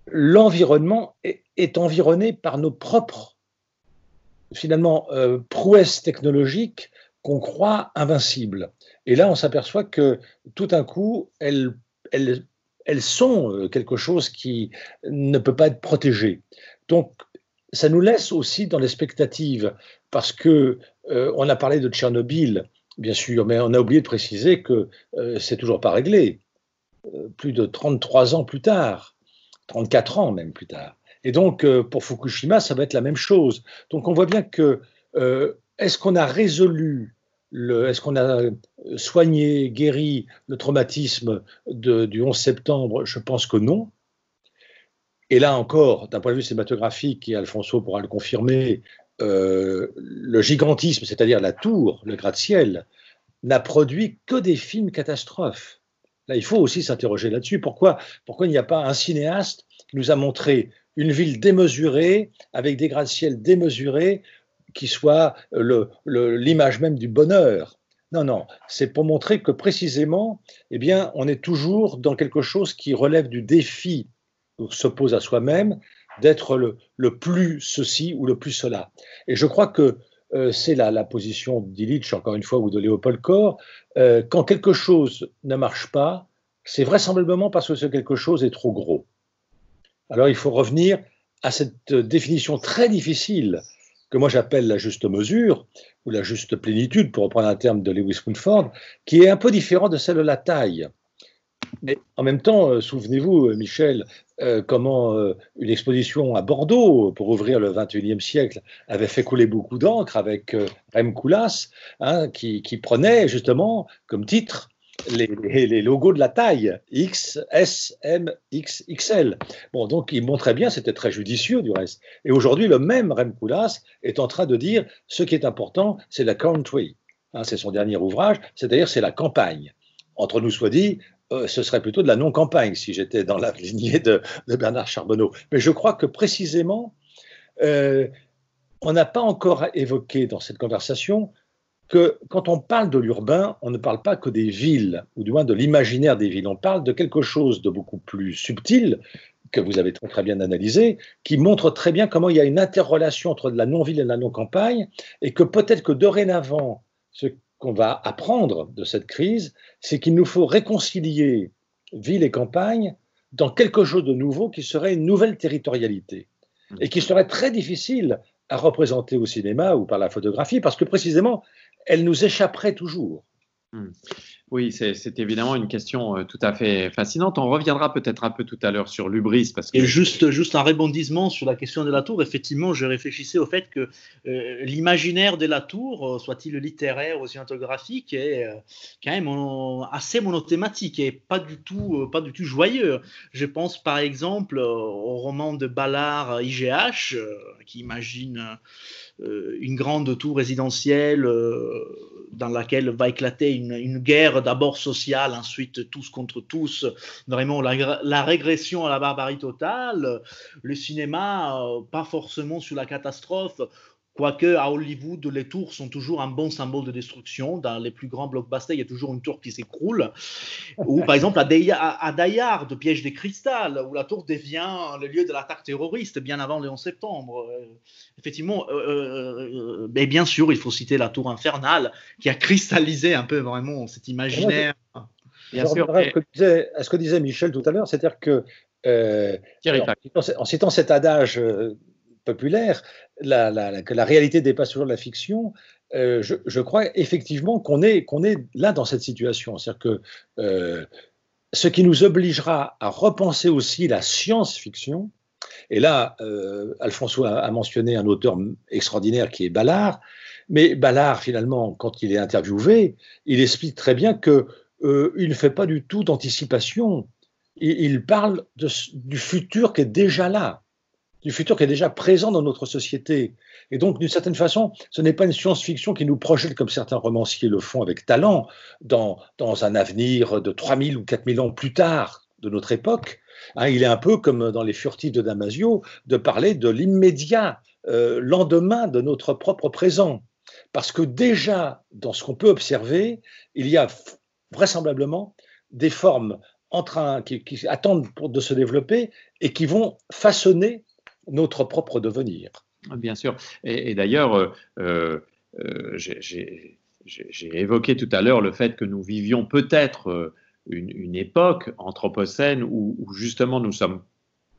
l'environnement est, environné par nos propres, finalement, euh, prouesses technologiques qu'on croit invincibles. Et là, on s'aperçoit que tout d'un coup, elles, elles, elles sont euh, quelque chose qui ne peut pas être protégé. Donc, ça nous laisse aussi dans l'expectative, parce que euh, on a parlé de Tchernobyl, bien sûr, mais on a oublié de préciser que c'est toujours pas réglé. Euh, plus de 33 ans plus tard, 34 ans même plus tard. Et donc, euh, pour Fukushima, ça va être la même chose. Donc, on voit bien que euh, est-ce qu'on a résolu, est-ce qu'on a soigné, guéri le traumatisme du 11 septembre? Je pense que non. Et là encore, d'un point de vue cinématographique, et Alfonso pourra le confirmer, le gigantisme, c'est-à-dire la tour, le gratte-ciel, n'a produit que des films catastrophes. Là, il faut aussi s'interroger là-dessus. Pourquoi, pourquoi il n'y a pas un cinéaste qui nous a montré une ville démesurée, avec des gratte-ciel démesurés, qui soit l'image même du bonheur? Non, non, c'est pour montrer que précisément, eh bien, on est toujours dans quelque chose qui relève du défi, s'oppose à soi-même, d'être le, plus ceci ou le plus cela. Et je crois que euh, c'est la, la, position d'Illich, encore une fois, ou de Léopold Kohr. Euh, quand quelque chose ne marche pas, c'est vraisemblablement parce que ce quelque chose est trop gros. Alors il faut revenir à cette définition très difficile que moi j'appelle la juste mesure, ou la juste plénitude, pour reprendre un terme de Lewis Mumford, qui est un peu différent de celle de la taille. Mais en même temps, euh, souvenez-vous, Michel, euh, comment euh, une exposition à Bordeaux pour ouvrir le XXIe siècle avait fait couler beaucoup d'encre avec euh, Rem Koolhaas, hein, qui, prenait justement comme titre les, logos de la taille X, S, M, X, XL. Bon, donc il montrait bien, c'était très judicieux du reste. Et aujourd'hui, le même Rem Koolhaas est en train de dire ce qui est important, c'est la country. Hein, c'est son dernier ouvrage, c'est-à-dire c'est la campagne entre nous soit dit, euh, ce serait plutôt de la non-campagne si j'étais dans la <laughs> lignée de, Bernard Charbonneau. Mais je crois que précisément, euh, on n'a pas encore évoqué dans cette conversation que quand on parle de l'urbain, on ne parle pas que des villes, ou du moins de l'imaginaire des villes. On parle de quelque chose de beaucoup plus subtil que vous avez très, bien analysé, qui montre très bien comment il y a une interrelation entre la non-ville et la non-campagne, et que peut-être que dorénavant, ce qu'on va apprendre de cette crise, c'est qu'il nous faut réconcilier ville et campagne dans quelque chose de nouveau qui serait une nouvelle territorialité et qui serait très difficile à représenter au cinéma ou par la photographie parce que précisément, elle nous échapperait toujours. Oui, c'est évidemment une question euh, tout à fait fascinante. On reviendra peut-être un peu tout à l'heure sur l'ubris. Parce que... Juste, juste un rebondissement sur la question de la tour, effectivement, je réfléchissais au fait que euh, l'imaginaire de la tour, euh, soit-il littéraire ou scientographique, est quand même assez monothématique et pas du, tout, pas du tout joyeux. Je pense par exemple au roman de Ballard IGH, qui imagine une grande tour résidentielle dans laquelle va éclater une, une guerre d'abord sociale, ensuite tous contre tous, vraiment la, régression à la barbarie totale, le cinéma, euh, pas forcément sur la catastrophe, Quoique à Hollywood, les tours sont toujours un bon symbole de destruction. Dans les plus grands blockbusters, il y a toujours une tour qui s'écroule. Ou par <laughs> exemple à, Dayard, de Piège des Cristal, où la tour devient le lieu de l'attaque terroriste bien avant le 11 septembre. Euh, effectivement, euh, mais bien sûr, il faut citer la tour infernale qui a cristallisé un peu vraiment cet imaginaire. Bien sûr. À, ce que disait, Michel tout à l'heure, c'est-à-dire que en, citant, cet adage populaire, la, que la réalité dépasse toujours la fiction, euh, je, crois effectivement qu'on est, qu'on est là dans cette situation. C'est-à-dire que euh, ce qui nous obligera à repenser aussi la science-fiction, et là, euh, Alfonso a, mentionné un auteur extraordinaire qui est Ballard, mais Ballard, finalement, quand il est interviewé, il explique très bien que il ne fait pas du tout d'anticipation. Il, parle du futur qui est déjà là du futur qui est déjà présent dans notre société. Et donc, d'une certaine façon, ce n'est pas une science-fiction qui nous projette, comme certains romanciers le font avec talent, dans, dans un avenir de 3000 ou 4000 ans plus tard de notre époque. Hein, il est un peu comme dans Les Furtifs de Damasio, de parler de l'immédiat euh, lendemain de notre propre présent. Parce que déjà, dans ce qu'on peut observer, il y a vraisemblablement des formes en train, qui, qui attendent pour, de se développer et qui vont façonner notre propre devenir. Bien sûr. Et, d'ailleurs, euh, euh, euh, j'ai évoqué tout à l'heure le fait que nous vivions peut-être une, époque anthropocène où, justement nous sommes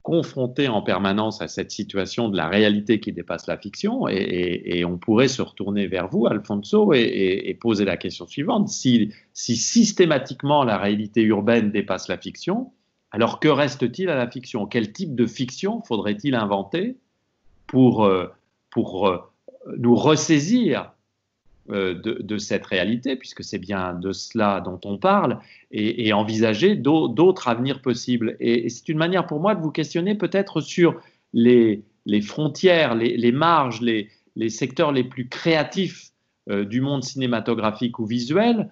confrontés en permanence à cette situation de la réalité qui dépasse la fiction, et, on pourrait se retourner vers vous, Alfonso, et, poser la question suivante. Si, systématiquement la réalité urbaine dépasse la fiction, alors que reste-t-il à la fiction? Quel type de fiction faudrait-il inventer pour, euh, pour euh, nous ressaisir euh, de, cette réalité, puisque c'est bien de cela dont on parle, et, envisager d'autres avenirs possibles. Et, c'est une manière pour moi de vous questionner peut-être sur les, frontières, les, marges, les, secteurs les plus créatifs du monde cinématographique ou visuel,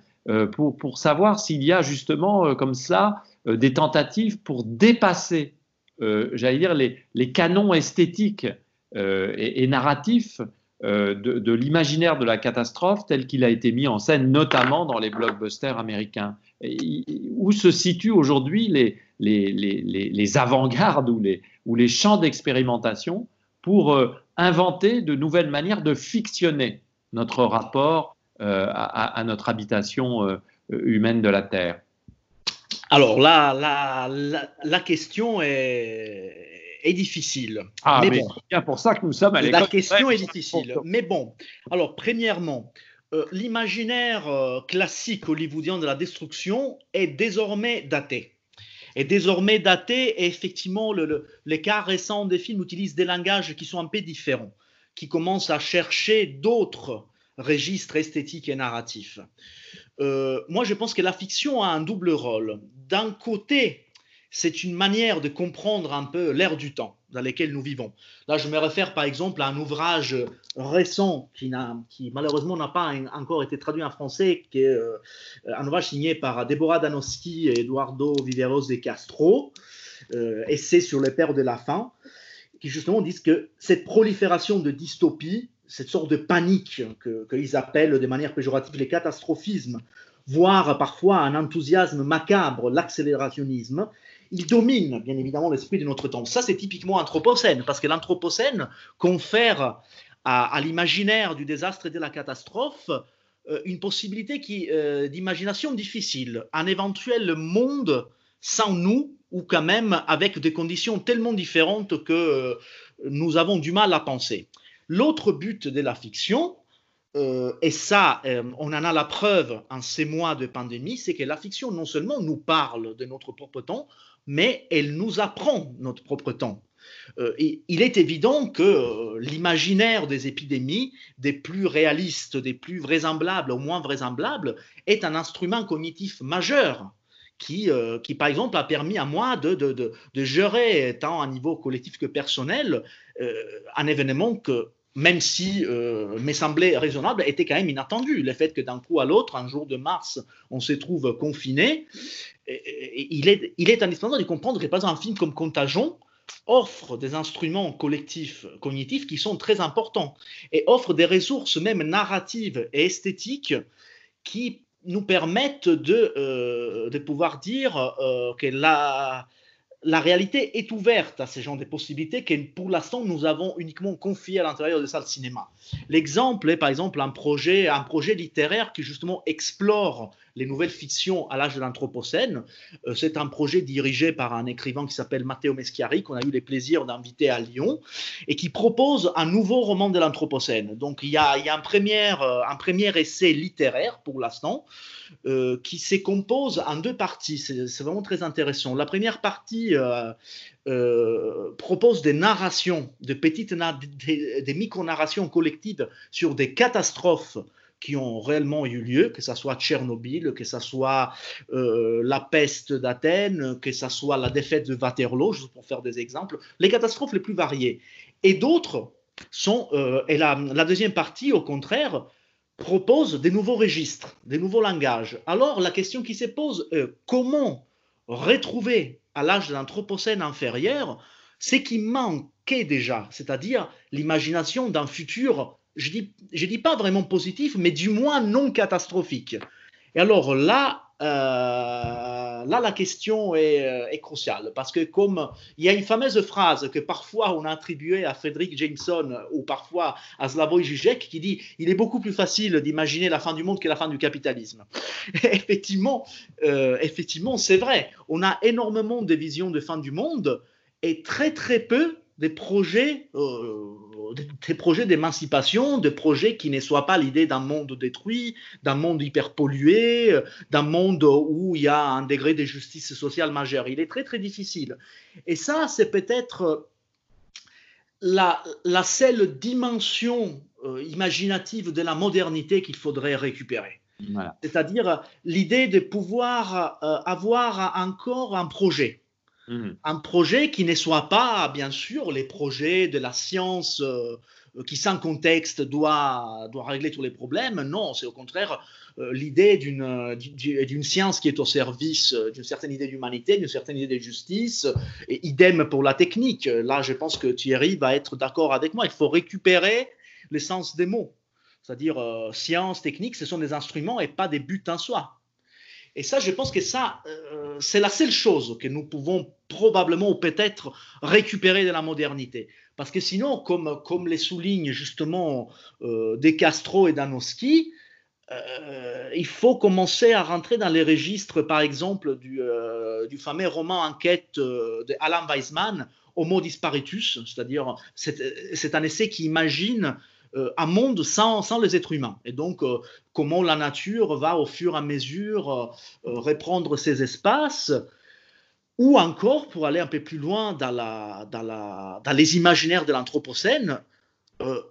pour, pour, savoir s'il y a justement comme cela des tentatives pour dépasser, euh, j'allais dire, les, canons esthétiques euh, et, narratifs de, l'imaginaire de la catastrophe tel qu'il a été mis en scène, notamment dans les blockbusters américains. où se situent aujourd'hui les, avant-gardes ou les champs d'expérimentation pour inventer de nouvelles manières de fictionner notre rapport à, notre habitation humaine de la Terre? Alors là, la, la, question est, est, difficile. Ah, mais, bon. c'est pour ça que nous sommes à l'école. La question est difficile. Mais bon, alors premièrement, euh, l'imaginaire euh, classique hollywoodien de la destruction est désormais daté. Est désormais daté et effectivement, le, les cas récents des films utilisent des langages qui sont un peu différents, qui commencent à chercher d'autres registres esthétiques et narratifs. Euh, moi, je pense que la fiction a un double rôle. D'un côté, c'est une manière de comprendre un peu l'ère du temps dans lequel nous vivons. Là, je me réfère par exemple à un ouvrage récent qui, qui malheureusement n'a pas encore été traduit en français, qui est euh, un ouvrage signé par Deborah Danowski et Eduardo Viveros de Castro, euh, Essai sur les pères de la faim, qui justement disent que cette prolifération de dystopie cette sorte de panique qu'ils appellent de manière péjorative les catastrophismes, voire parfois un enthousiasme macabre, l'accélérationnisme, il domine bien évidemment l'esprit de notre temps. Ça, c'est typiquement anthropocène, parce que l'anthropocène confère à, l'imaginaire du désastre et de la catastrophe euh, une possibilité euh, d'imagination difficile, un éventuel monde sans nous, ou quand même avec des conditions tellement différentes que euh, nous avons du mal à penser. L'autre but de la fiction, euh, et ça, euh, on en a la preuve en ces mois de pandémie, c'est que la fiction non seulement nous parle de notre propre temps, mais elle nous apprend notre propre temps. Euh, il est évident que l'imaginaire des épidémies, des plus réalistes, des plus vraisemblables, au moins vraisemblables, est un instrument cognitif majeur qui, qui, par exemple, a permis à moi de, de, de, gérer, tant à niveau collectif que personnel, un événement que même si euh, me semblait raisonnable, était quand même inattendu. Le fait que d'un coup à l'autre, un jour de mars, on se trouve confiné, il, est, il est indispensable de comprendre que, par exemple, un film comme Contagion offre des instruments collectifs cognitifs qui sont très importants et offre des ressources même narratives et esthétiques qui nous permettent de, euh, de pouvoir dire euh, que la, la réalité est ouverte à ces genres de possibilités que pour l'instant nous avons uniquement confié à l'intérieur des salles de cinéma. L'exemple est par exemple un projet, un projet littéraire qui justement explore les nouvelles fictions à l'âge de l'Anthropocène. Euh, c'est un projet dirigé par un écrivain qui s'appelle Matteo Meschiari, qu'on a eu le plaisir d'inviter à Lyon, et qui propose un nouveau roman de l'Anthropocène. Donc il y a, euh, un premier essai littéraire pour l'instant. Euh, qui se compose en deux parties. C'est vraiment très intéressant. La première partie propose des narrations, petites des micro-narrations collectives sur des catastrophes qui ont réellement eu lieu, que ce soit Tchernobyl, que ce soit la peste d'Athènes, que ce soit la défaite de Waterloo, juste pour faire des exemples, les catastrophes les plus variées. Et d'autres sont, et la, la, deuxième partie, au contraire, propose des nouveaux registres, des nouveaux langages. Alors la question qui se pose est comment retrouver à l'âge de l'Anthropocène inférieur ce qui manquait déjà, c'est-à-dire l'imagination d'un futur, je dis, dis pas vraiment positif, mais du moins non catastrophique. Et alors là, euh, là, la question est, euh, est, cruciale parce que comme il y a une fameuse phrase que parfois on a attribuée à Frédéric Jameson ou parfois à Slavoj Žižek qui dit il est beaucoup plus facile d'imaginer la fin du monde que la fin du capitalisme. <laughs> effectivement, euh, effectivement, c'est vrai. On a énormément de visions de fin du monde et très très peu des projets, euh, des projets d'émancipation, des projets qui ne soient pas l'idée d'un monde détruit, d'un monde hyper pollué, d'un monde où il y a un degré de justice sociale majeur. Il est très très difficile. Et ça, c'est peut-être la, la seule dimension euh, imaginative de la modernité qu'il faudrait récupérer. Voilà. C'est-à-dire l'idée de pouvoir euh, avoir encore un projet Mhm. Un projet qui ne soit pas, bien sûr, les projets de la science euh, qui, sans contexte, doit, doit régler tous les problèmes. Non, c'est au contraire euh, l'idée d'une science qui est au service d'une certaine idée d'humanité, d'une certaine idée de justice, idem pour la technique. Là, je pense que Thierry va être d'accord avec moi. Il faut récupérer l'essence des mots. C'est-à-dire, euh, science, technique, ce sont des instruments et pas des buts en soi. Et ça, je pense que ça, euh, c'est la seule chose que nous pouvons probablement ou peut-être récupérer de la modernité. Parce que sinon, comme, les souligne justement euh, et Danowski, euh, il faut commencer à rentrer dans les registres, par exemple, du, euh, fameux roman Enquête de Alan Weisman, Homo disparitus, c'est-à-dire c'est un essai qui imagine euh, un monde sans, les êtres humains. Et donc, euh, comment la nature va au fur et à mesure euh, reprendre ses espaces, ou encore, pour aller un peu plus loin dans, les imaginaires de l'Anthropocène,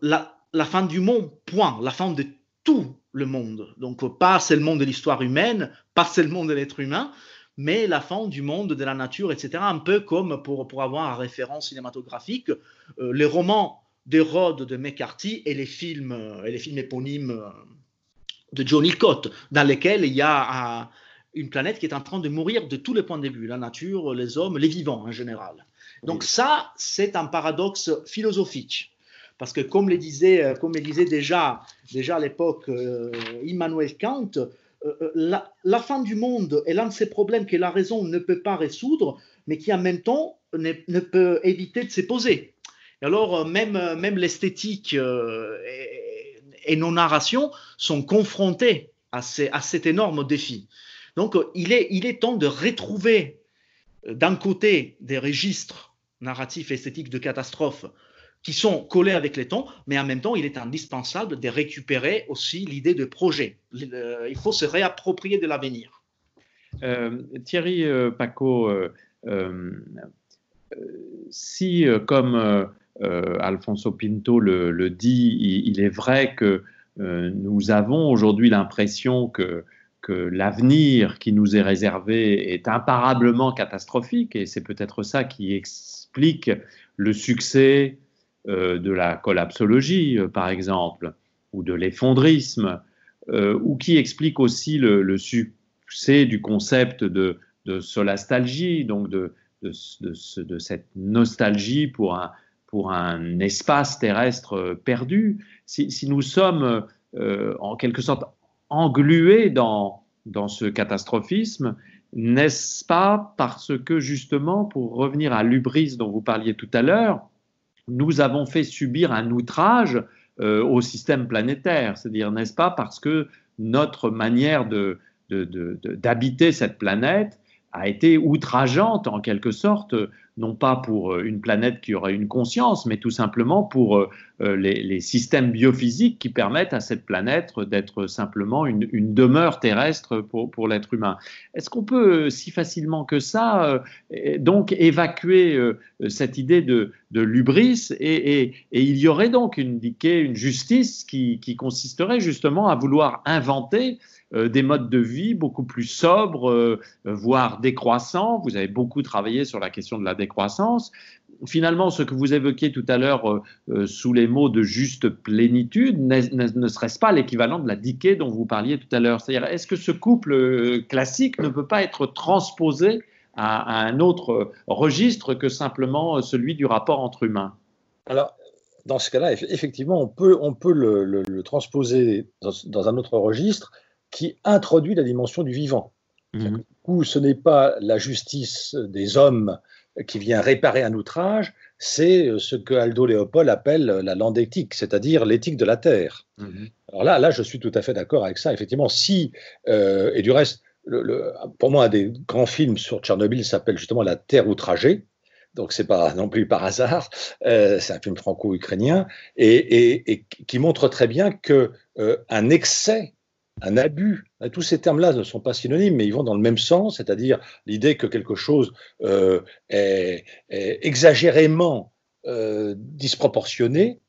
la, fin du monde, point, la fin de tout le monde. Donc, pas seulement de l'histoire humaine, pas seulement de l'être humain, mais la fin du monde, de la nature, etc. Un peu comme pour, avoir un référence cinématographique, les romans des Rhodes de McCarthy et les films, euh, et les films éponymes euh, de Johnny Cott, dans lesquels il y a une planète qui est en train de mourir de tous les points de vue, la nature, les hommes, les vivants en général. Donc ça, c'est un paradoxe philosophique. Parce que comme le disait, euh, comme le disait déjà, déjà à l'époque Immanuel Kant, la, la, fin du monde est l'un de ces problèmes que la raison ne peut pas résoudre, mais qui en même temps ne, ne peut éviter de se poser. Et alors, euh, même, euh, même l'esthétique euh, et, nos narrations sont confrontées à, ces, à cet énorme défi. Donc, il est, il est temps de retrouver d'un côté des registres narratifs et esthétiques de catastrophes qui sont collés avec les temps, mais en même temps, il est indispensable de récupérer aussi l'idée de projet. Il faut se réapproprier de l'avenir. Thierry Paco, si, comme euh, Alfonso Pinto le, dit, il, est vrai que euh, nous avons aujourd'hui l'impression que, l'avenir qui nous est réservé est imparablement catastrophique, et c'est peut-être ça qui explique le succès euh, de la collapsologie, par exemple, ou de l'effondrisme, ou qui explique aussi le, succès du concept de, solastalgie, donc de, cette nostalgie pour un, pour un espace terrestre perdu. Si, nous sommes en quelque sorte englués dans, dans ce catastrophisme, n'est-ce pas parce que justement, pour revenir à l'ubris dont vous parliez tout à l'heure, nous avons fait subir un outrage euh, au système planétaire? C'est-à-dire, n'est-ce pas parce que notre manière d'habiter cette planète a été outrageante en quelque sorte non pas pour euh, une planète qui aurait une conscience, mais tout simplement pour euh, euh, les, systèmes biophysiques qui permettent à cette planète d'être simplement une, demeure terrestre pour, l'être humain. Est-ce qu'on peut si facilement que ça, donc, évacuer cette idée de, de l'ubris et, il y aurait donc une, une justice qui, consisterait justement à vouloir inventer des modes de vie beaucoup plus sobres, voire décroissants. Vous avez beaucoup travaillé sur la question de la décroissance. Finalement, ce que vous évoquiez tout à l'heure euh, sous les mots de juste plénitude, ne serait-ce pas l'équivalent de la diquée dont vous parliez tout à l'heure? C'est-à-dire, est-ce que ce couple classique ne peut pas être transposé à, un autre registre que simplement celui du rapport entre humains? Alors, dans ce cas-là, effectivement, on peut, on peut le, transposer dans, un autre registre, qui introduit la dimension du vivant. Mhm. Du coup, ce n'est pas la justice des hommes qui vient réparer un outrage, c'est ce que Aldo Léopold appelle la landétique, c'est-à-dire l'éthique de la terre. Mhm. Alors là, là, je suis tout à fait d'accord avec ça. Effectivement, si euh, et du reste, le, pour moi, un des grands films sur Tchernobyl s'appelle justement La Terre outragée. Donc c'est pas non plus par hasard. Euh, c'est un film franco-ukrainien et, et, qui montre très bien que euh, un excès un abus. Tous ces termes-là ne sont pas synonymes, mais ils vont dans le même sens, c'est-à-dire l'idée que quelque chose euh, est, exagérément euh, disproportionné,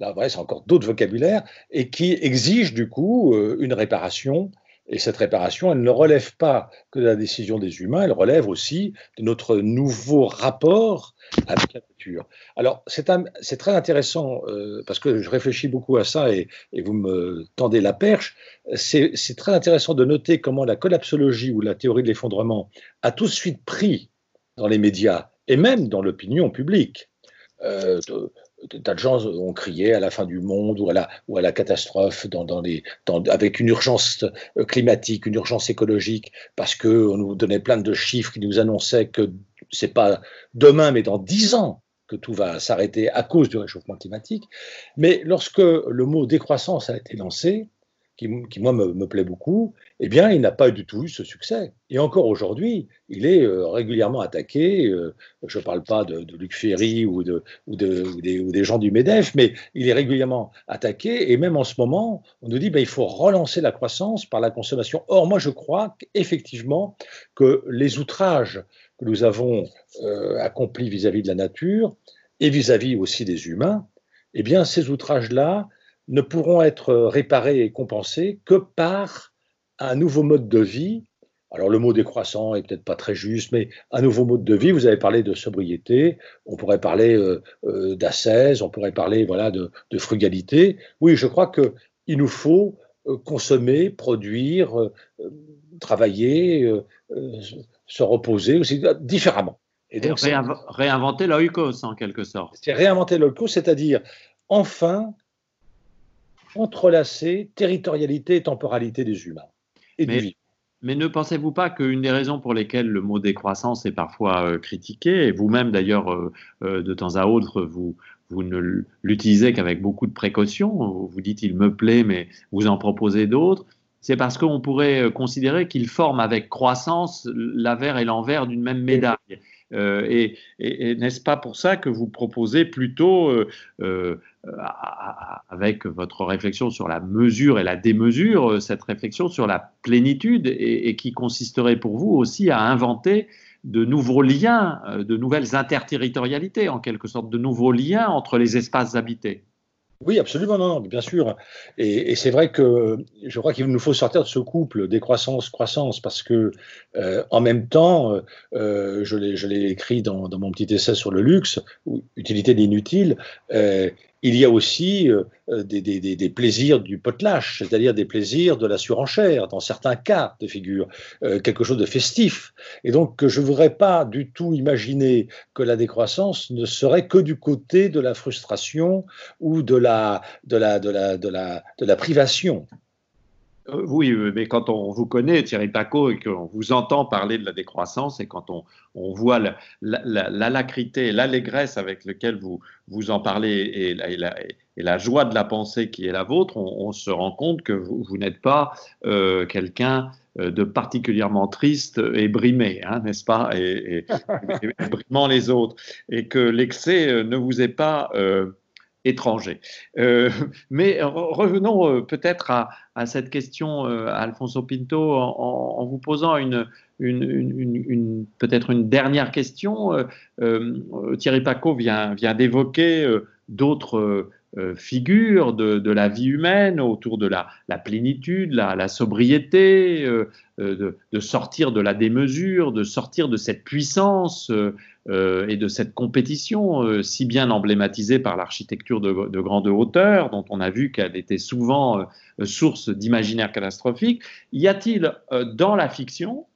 là, c'est encore d'autres vocabulaires, et qui exige du coup euh, une réparation et cette réparation, elle ne relève pas que de la décision des humains, elle relève aussi de notre nouveau rapport avec la nature. Alors, c'est très intéressant, euh, parce que je réfléchis beaucoup à ça et, vous me tendez la perche, c'est très intéressant de noter comment la collapsologie ou la théorie de l'effondrement a tout de suite pris dans les médias et même dans l'opinion publique. Euh, tas de gens ont crié à la fin du monde ou à la, ou à la catastrophe dans, les, avec une urgence euh, climatique, une urgence écologique, parce qu'on nous donnait plein de chiffres qui nous annonçaient que c'est pas demain, mais dans dix ans que tout va s'arrêter à cause du réchauffement climatique. Mais lorsque le mot décroissance a été lancé, qui, moi me, plaît beaucoup, eh bien, il n'a pas du tout eu ce succès. Et encore aujourd'hui, il est euh, régulièrement attaqué. Euh, je ne parle pas de, Luc Ferry ou, de, ou, des, gens du MEDEF, mais il est régulièrement attaqué. Et même en ce moment, on nous dit ben, faut relancer la croissance par la consommation. Or, moi, je crois effectivement que les outrages que nous avons euh, accomplis vis-à-vis de la nature et vis-à-vis -vis aussi des humains, eh bien, ces outrages-là, ne pourront être réparés et compensés que par un nouveau mode de vie. Alors le mot décroissant est peut-être pas très juste, mais un nouveau mode de vie. Vous avez parlé de sobriété, on pourrait parler euh, euh on pourrait parler voilà de, frugalité. Oui, je crois que il nous faut euh, consommer, produire, euh, travailler, se reposer aussi différemment. Et donc, réinventer l'oikos en quelque sorte. C'est réinventer l'oikos, c'est-à-dire enfin entrelacer territorialité et temporalité des humains et mais, Mais ne pensez-vous pas qu'une des raisons pour lesquelles le mot décroissance est parfois euh, critiqué, et vous-même d'ailleurs euh, euh, de temps à autre, vous, vous ne l'utilisez qu'avec beaucoup de précaution, vous dites il me plaît, mais vous en proposez d'autres, c'est parce qu'on pourrait considérer qu'il forme avec croissance l'avers et l'envers d'une même médaille. Et, n'est-ce pas pour ça que vous proposez plutôt, avec votre réflexion sur la mesure et la démesure, cette réflexion sur la plénitude et, qui consisterait pour vous aussi à inventer de nouveaux liens, de nouvelles interterritorialités, en quelque sorte, de nouveaux liens entre les espaces habités oui, absolument, bien sûr. Et, c'est vrai que je crois qu'il nous faut sortir de ce couple décroissance-croissance parce que euh, en même temps, euh, euh, je l'ai écrit dans, mon petit essai sur le luxe, utilité d'inutile, il y a aussi euh, des, plaisirs du potlatch, c'est-à-dire des plaisirs de la surenchère, dans certains cas de figure, quelque chose de festif. Et donc, je ne voudrais pas du tout imaginer que la décroissance ne serait que du côté de la frustration ou de la privation. Euh, oui, euh, mais quand on vous connaît, Thierry Paco, et qu'on vous entend parler de la décroissance, et quand on, voit l'alacrité, l'allégresse avec laquelle vous, vous en parlez et la, joie de la pensée qui est la vôtre, on, se rend compte que vous, n'êtes pas euh, quelqu'un de particulièrement triste et brimé, hein, n'est-ce pas, et, brimant les autres, et que l'excès ne vous est pas étranger. Euh, <laughs> mais revenons euh, peut-être à, cette question, euh, Alfonso Pinto, en, vous posant une, peut-être une dernière question. Thierry Paco vient, vient d'évoquer d'autres figures de, la vie humaine autour de la, plénitude, la, sobriété, de, de, sortir de la démesure, de sortir de cette puissance euh, et de cette compétition euh, si bien emblématisée par l'architecture de, grande hauteur, dont on a vu qu'elle était souvent euh, source d'imaginaire catastrophique, y a-t-il dans la fiction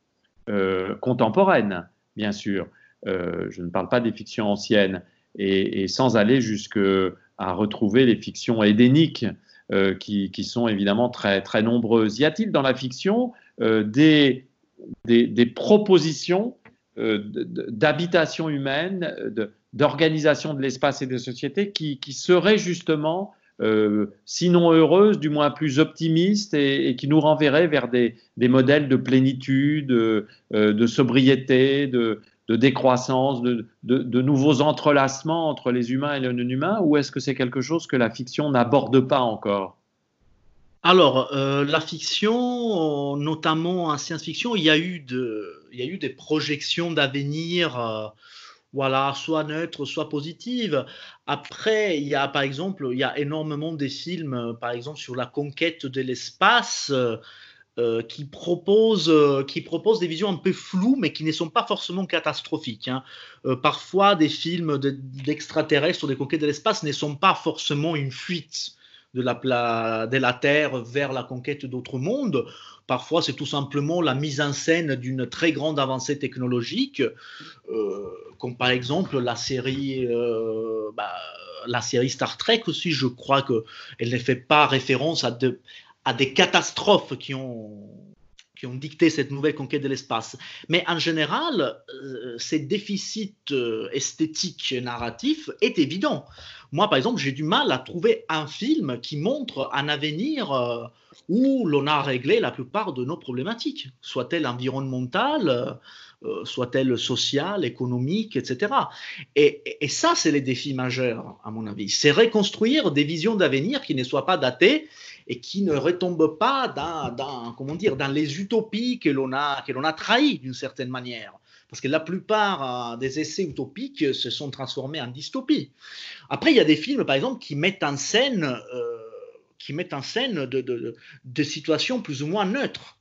contemporaine, bien sûr, je ne parle pas des fictions anciennes, et, sans aller jusque à retrouver les fictions édéniques qui, qui, sont évidemment très, très nombreuses. Y a-t-il dans la fiction des, des, des, propositions euh, d'habitation humaine, d'organisation de l'espace et des sociétés qui, seraient justement, euh, sinon heureuses, du moins plus optimistes et, qui nous renverraient vers des, modèles de plénitude, euh, de sobriété, de, décroissance, de, de, nouveaux entrelacements entre les humains et les non-humains, ou est-ce que c'est quelque chose que la fiction n'aborde pas encore? Alors, euh, la fiction, notamment en science-fiction, il y a eu, des projections d'avenir, euh, voilà, soit neutres, soit positives. Après, il y a par exemple, il y a énormément de films, par exemple sur la conquête de l'espace, euh, qui proposent, qui proposent des visions un peu floues, mais qui ne sont pas forcément catastrophiques. Hein. parfois, des films d'extraterrestres sur des conquêtes de l'espace ne sont pas forcément une fuite de la, de la Terre vers la conquête d'autres mondes. Parfois, c'est tout simplement la mise en scène d'une très grande avancée technologique, euh, comme par exemple la série, euh, bah, la série Star Trek aussi. Je crois qu'elle ne fait pas référence à, à des catastrophes qui ont qui ont dicté cette nouvelle conquête de l'espace. Mais en général, euh, ce déficit euh, esthétique narratif est évident. Moi, par exemple, j'ai du mal à trouver un film qui montre un avenir euh, où l'on a réglé la plupart de nos problématiques, soit-elles environnementales, soit-elles sociales, économiques, etc. Et, et ça, c'est les défis majeurs, à mon avis. C'est reconstruire des visions d'avenir qui ne soient pas datées et qui ne retombe pas dans, comment dire, dans les utopies que l'on a, a trahies d'une certaine manière. Parce que la plupart euh, des essais utopiques se sont transformés en dystopies. Après, il y a des films, par exemple, qui mettent en scène, euh, qui mettent en scène de, de, situations plus ou moins neutres.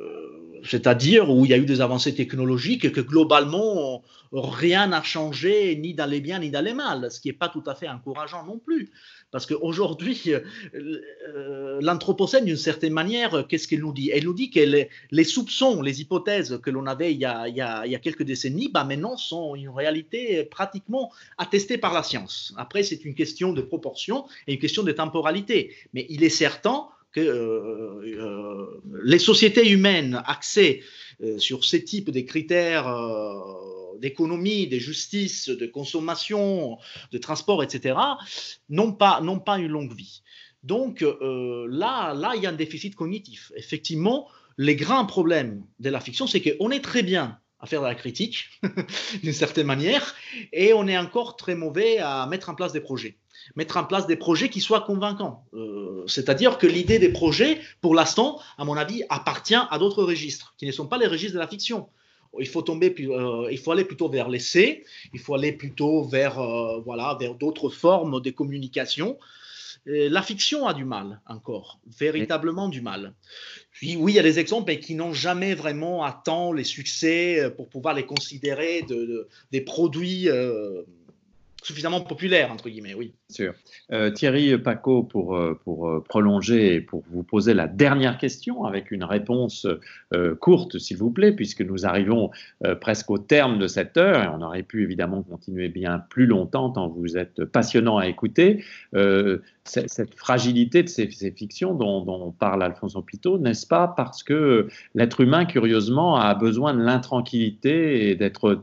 Euh, c'est-à-dire où il y a eu des avancées technologiques et que globalement, rien n'a changé ni dans les biens ni dans les mal, ce qui n'est pas tout à fait encourageant non plus. Parce qu'aujourd'hui, euh, euh, l'Anthropocène, d'une certaine manière, qu'est-ce qu'elle nous dit? Elle nous dit que les, soupçons, les hypothèses que l'on avait il y, a, quelques décennies, bah maintenant sont une réalité pratiquement attestée par la science. Après, c'est une question de proportion et une question de temporalité. Mais il est certain que euh, les sociétés humaines axées sur ces types de critères d'économie, de justice, de consommation, de transport, etc., n'ont pas, pas une longue vie. Donc euh, là, là, il y a un déficit cognitif. Effectivement, les grands problèmes de la fiction, c'est qu'on est très bien à faire de la critique, <laughs> d'une certaine manière, et on est encore très mauvais à mettre en place des projets. Mettre en place des projets qui soient convaincants. Euh, c'est-à-dire que l'idée des projets, pour l'instant, à mon avis, appartient à d'autres registres, qui ne sont pas les registres de la fiction il faut tomber, euh, il faut aller plutôt vers l'essai, il faut aller plutôt vers, euh, voilà, vers d'autres formes de communication. la fiction a du mal encore, véritablement du mal. Puis oui, il y a des exemples qui n'ont jamais vraiment atteint les succès pour pouvoir les considérer de, des produits suffisamment populaire, entre guillemets, oui. Sûr. Euh, Thierry Paco, pour, euh, euh, prolonger et pour vous poser la dernière question avec une réponse courte, s'il vous plaît, puisque nous arrivons presque au terme de cette heure et on aurait pu évidemment continuer bien plus longtemps tant vous êtes passionnant à écouter. cette fragilité de ces, fictions dont, dont, parle Alphonse Pito, n'est-ce pas parce que l'être humain, curieusement, a besoin de l'intranquillité et d'être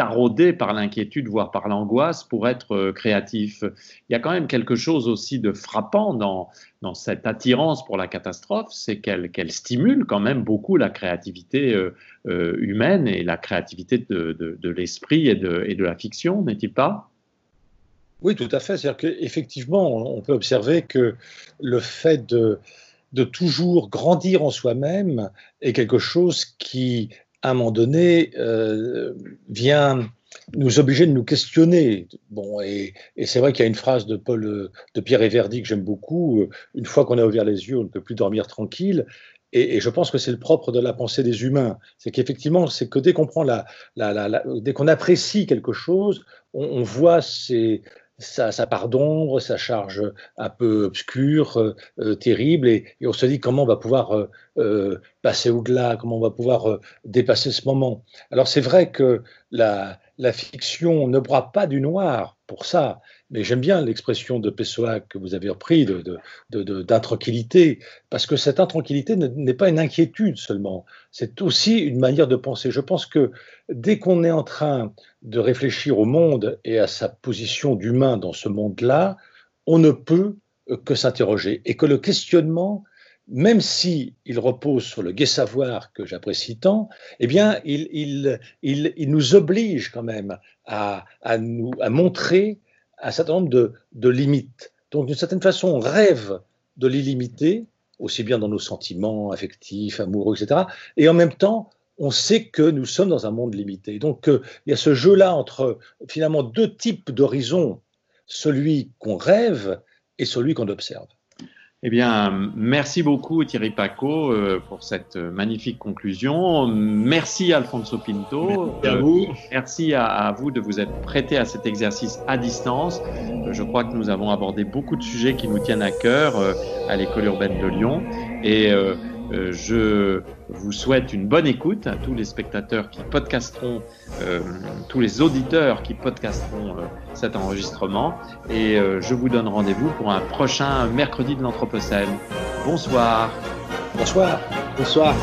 taraudé par l'inquiétude, voire par l'angoisse, pour être euh, créatif. Il y a quand même quelque chose aussi de frappant dans, dans cette attirance pour la catastrophe, c'est qu'elle stimule quand même beaucoup la créativité euh, euh, humaine et la créativité de, de, l'esprit et de, et de la fiction, n'est-il pas? Oui, tout à fait. C'est-à-dire qu'effectivement, on peut observer que le fait de, de toujours grandir en soi-même est quelque chose qui à un moment donné, euh, vient nous obliger de nous questionner. Bon, et, c'est vrai qu'il y a une phrase de Paul, de Pierre Everdy que j'aime beaucoup. Une fois qu'on a ouvert les yeux, on ne peut plus dormir tranquille. Et, je pense que c'est le propre de la pensée des humains. C'est qu'effectivement, c'est que dès qu'on prend la, dès qu'on apprécie quelque chose, on voit ces, sa, part d'ombre, sa charge un peu obscure, euh, euh, terrible, et, on se dit comment on va pouvoir euh, passer au-delà, comment on va pouvoir dépasser ce moment. Alors c'est vrai que la, la fiction ne broie pas du noir pour ça, mais j'aime bien l'expression de Pessoa que vous avez repris d'intranquillité, parce que cette intranquillité n'est pas une inquiétude seulement, c'est aussi une manière de penser. Je pense que dès qu'on est en train de réfléchir au monde et à sa position d'humain dans ce monde-là, on ne peut que s'interroger et que le questionnement même si repose sur le gai savoir que j'apprécie tant, eh bien, il, nous oblige quand même à montrer un certain nombre de, limites. Donc, d'une certaine façon, on rêve de l'illimité, aussi bien dans nos sentiments affectifs, amoureux, etc. Et en même temps, on sait que nous sommes dans un monde limité. Donc, euh, il y a ce jeu-là entre finalement deux types d'horizons, celui qu'on rêve et celui qu'on observe. Eh bien, merci beaucoup Thierry Paco euh, pour cette magnifique conclusion. Merci Alfonso Pinto. Merci à vous. merci à, vous de vous être prêté à cet exercice à distance. Euh, je crois que nous avons abordé beaucoup de sujets qui nous tiennent à cœur euh, à l'école urbaine de Lyon. Et euh, je vous souhaite une bonne écoute à tous les spectateurs qui podcasteront, euh, tous les auditeurs qui podcasteront euh, cet enregistrement. Et je vous donne rendez-vous pour un prochain mercredi de l'Anthropocène. Bonsoir. Bonsoir. Bonsoir.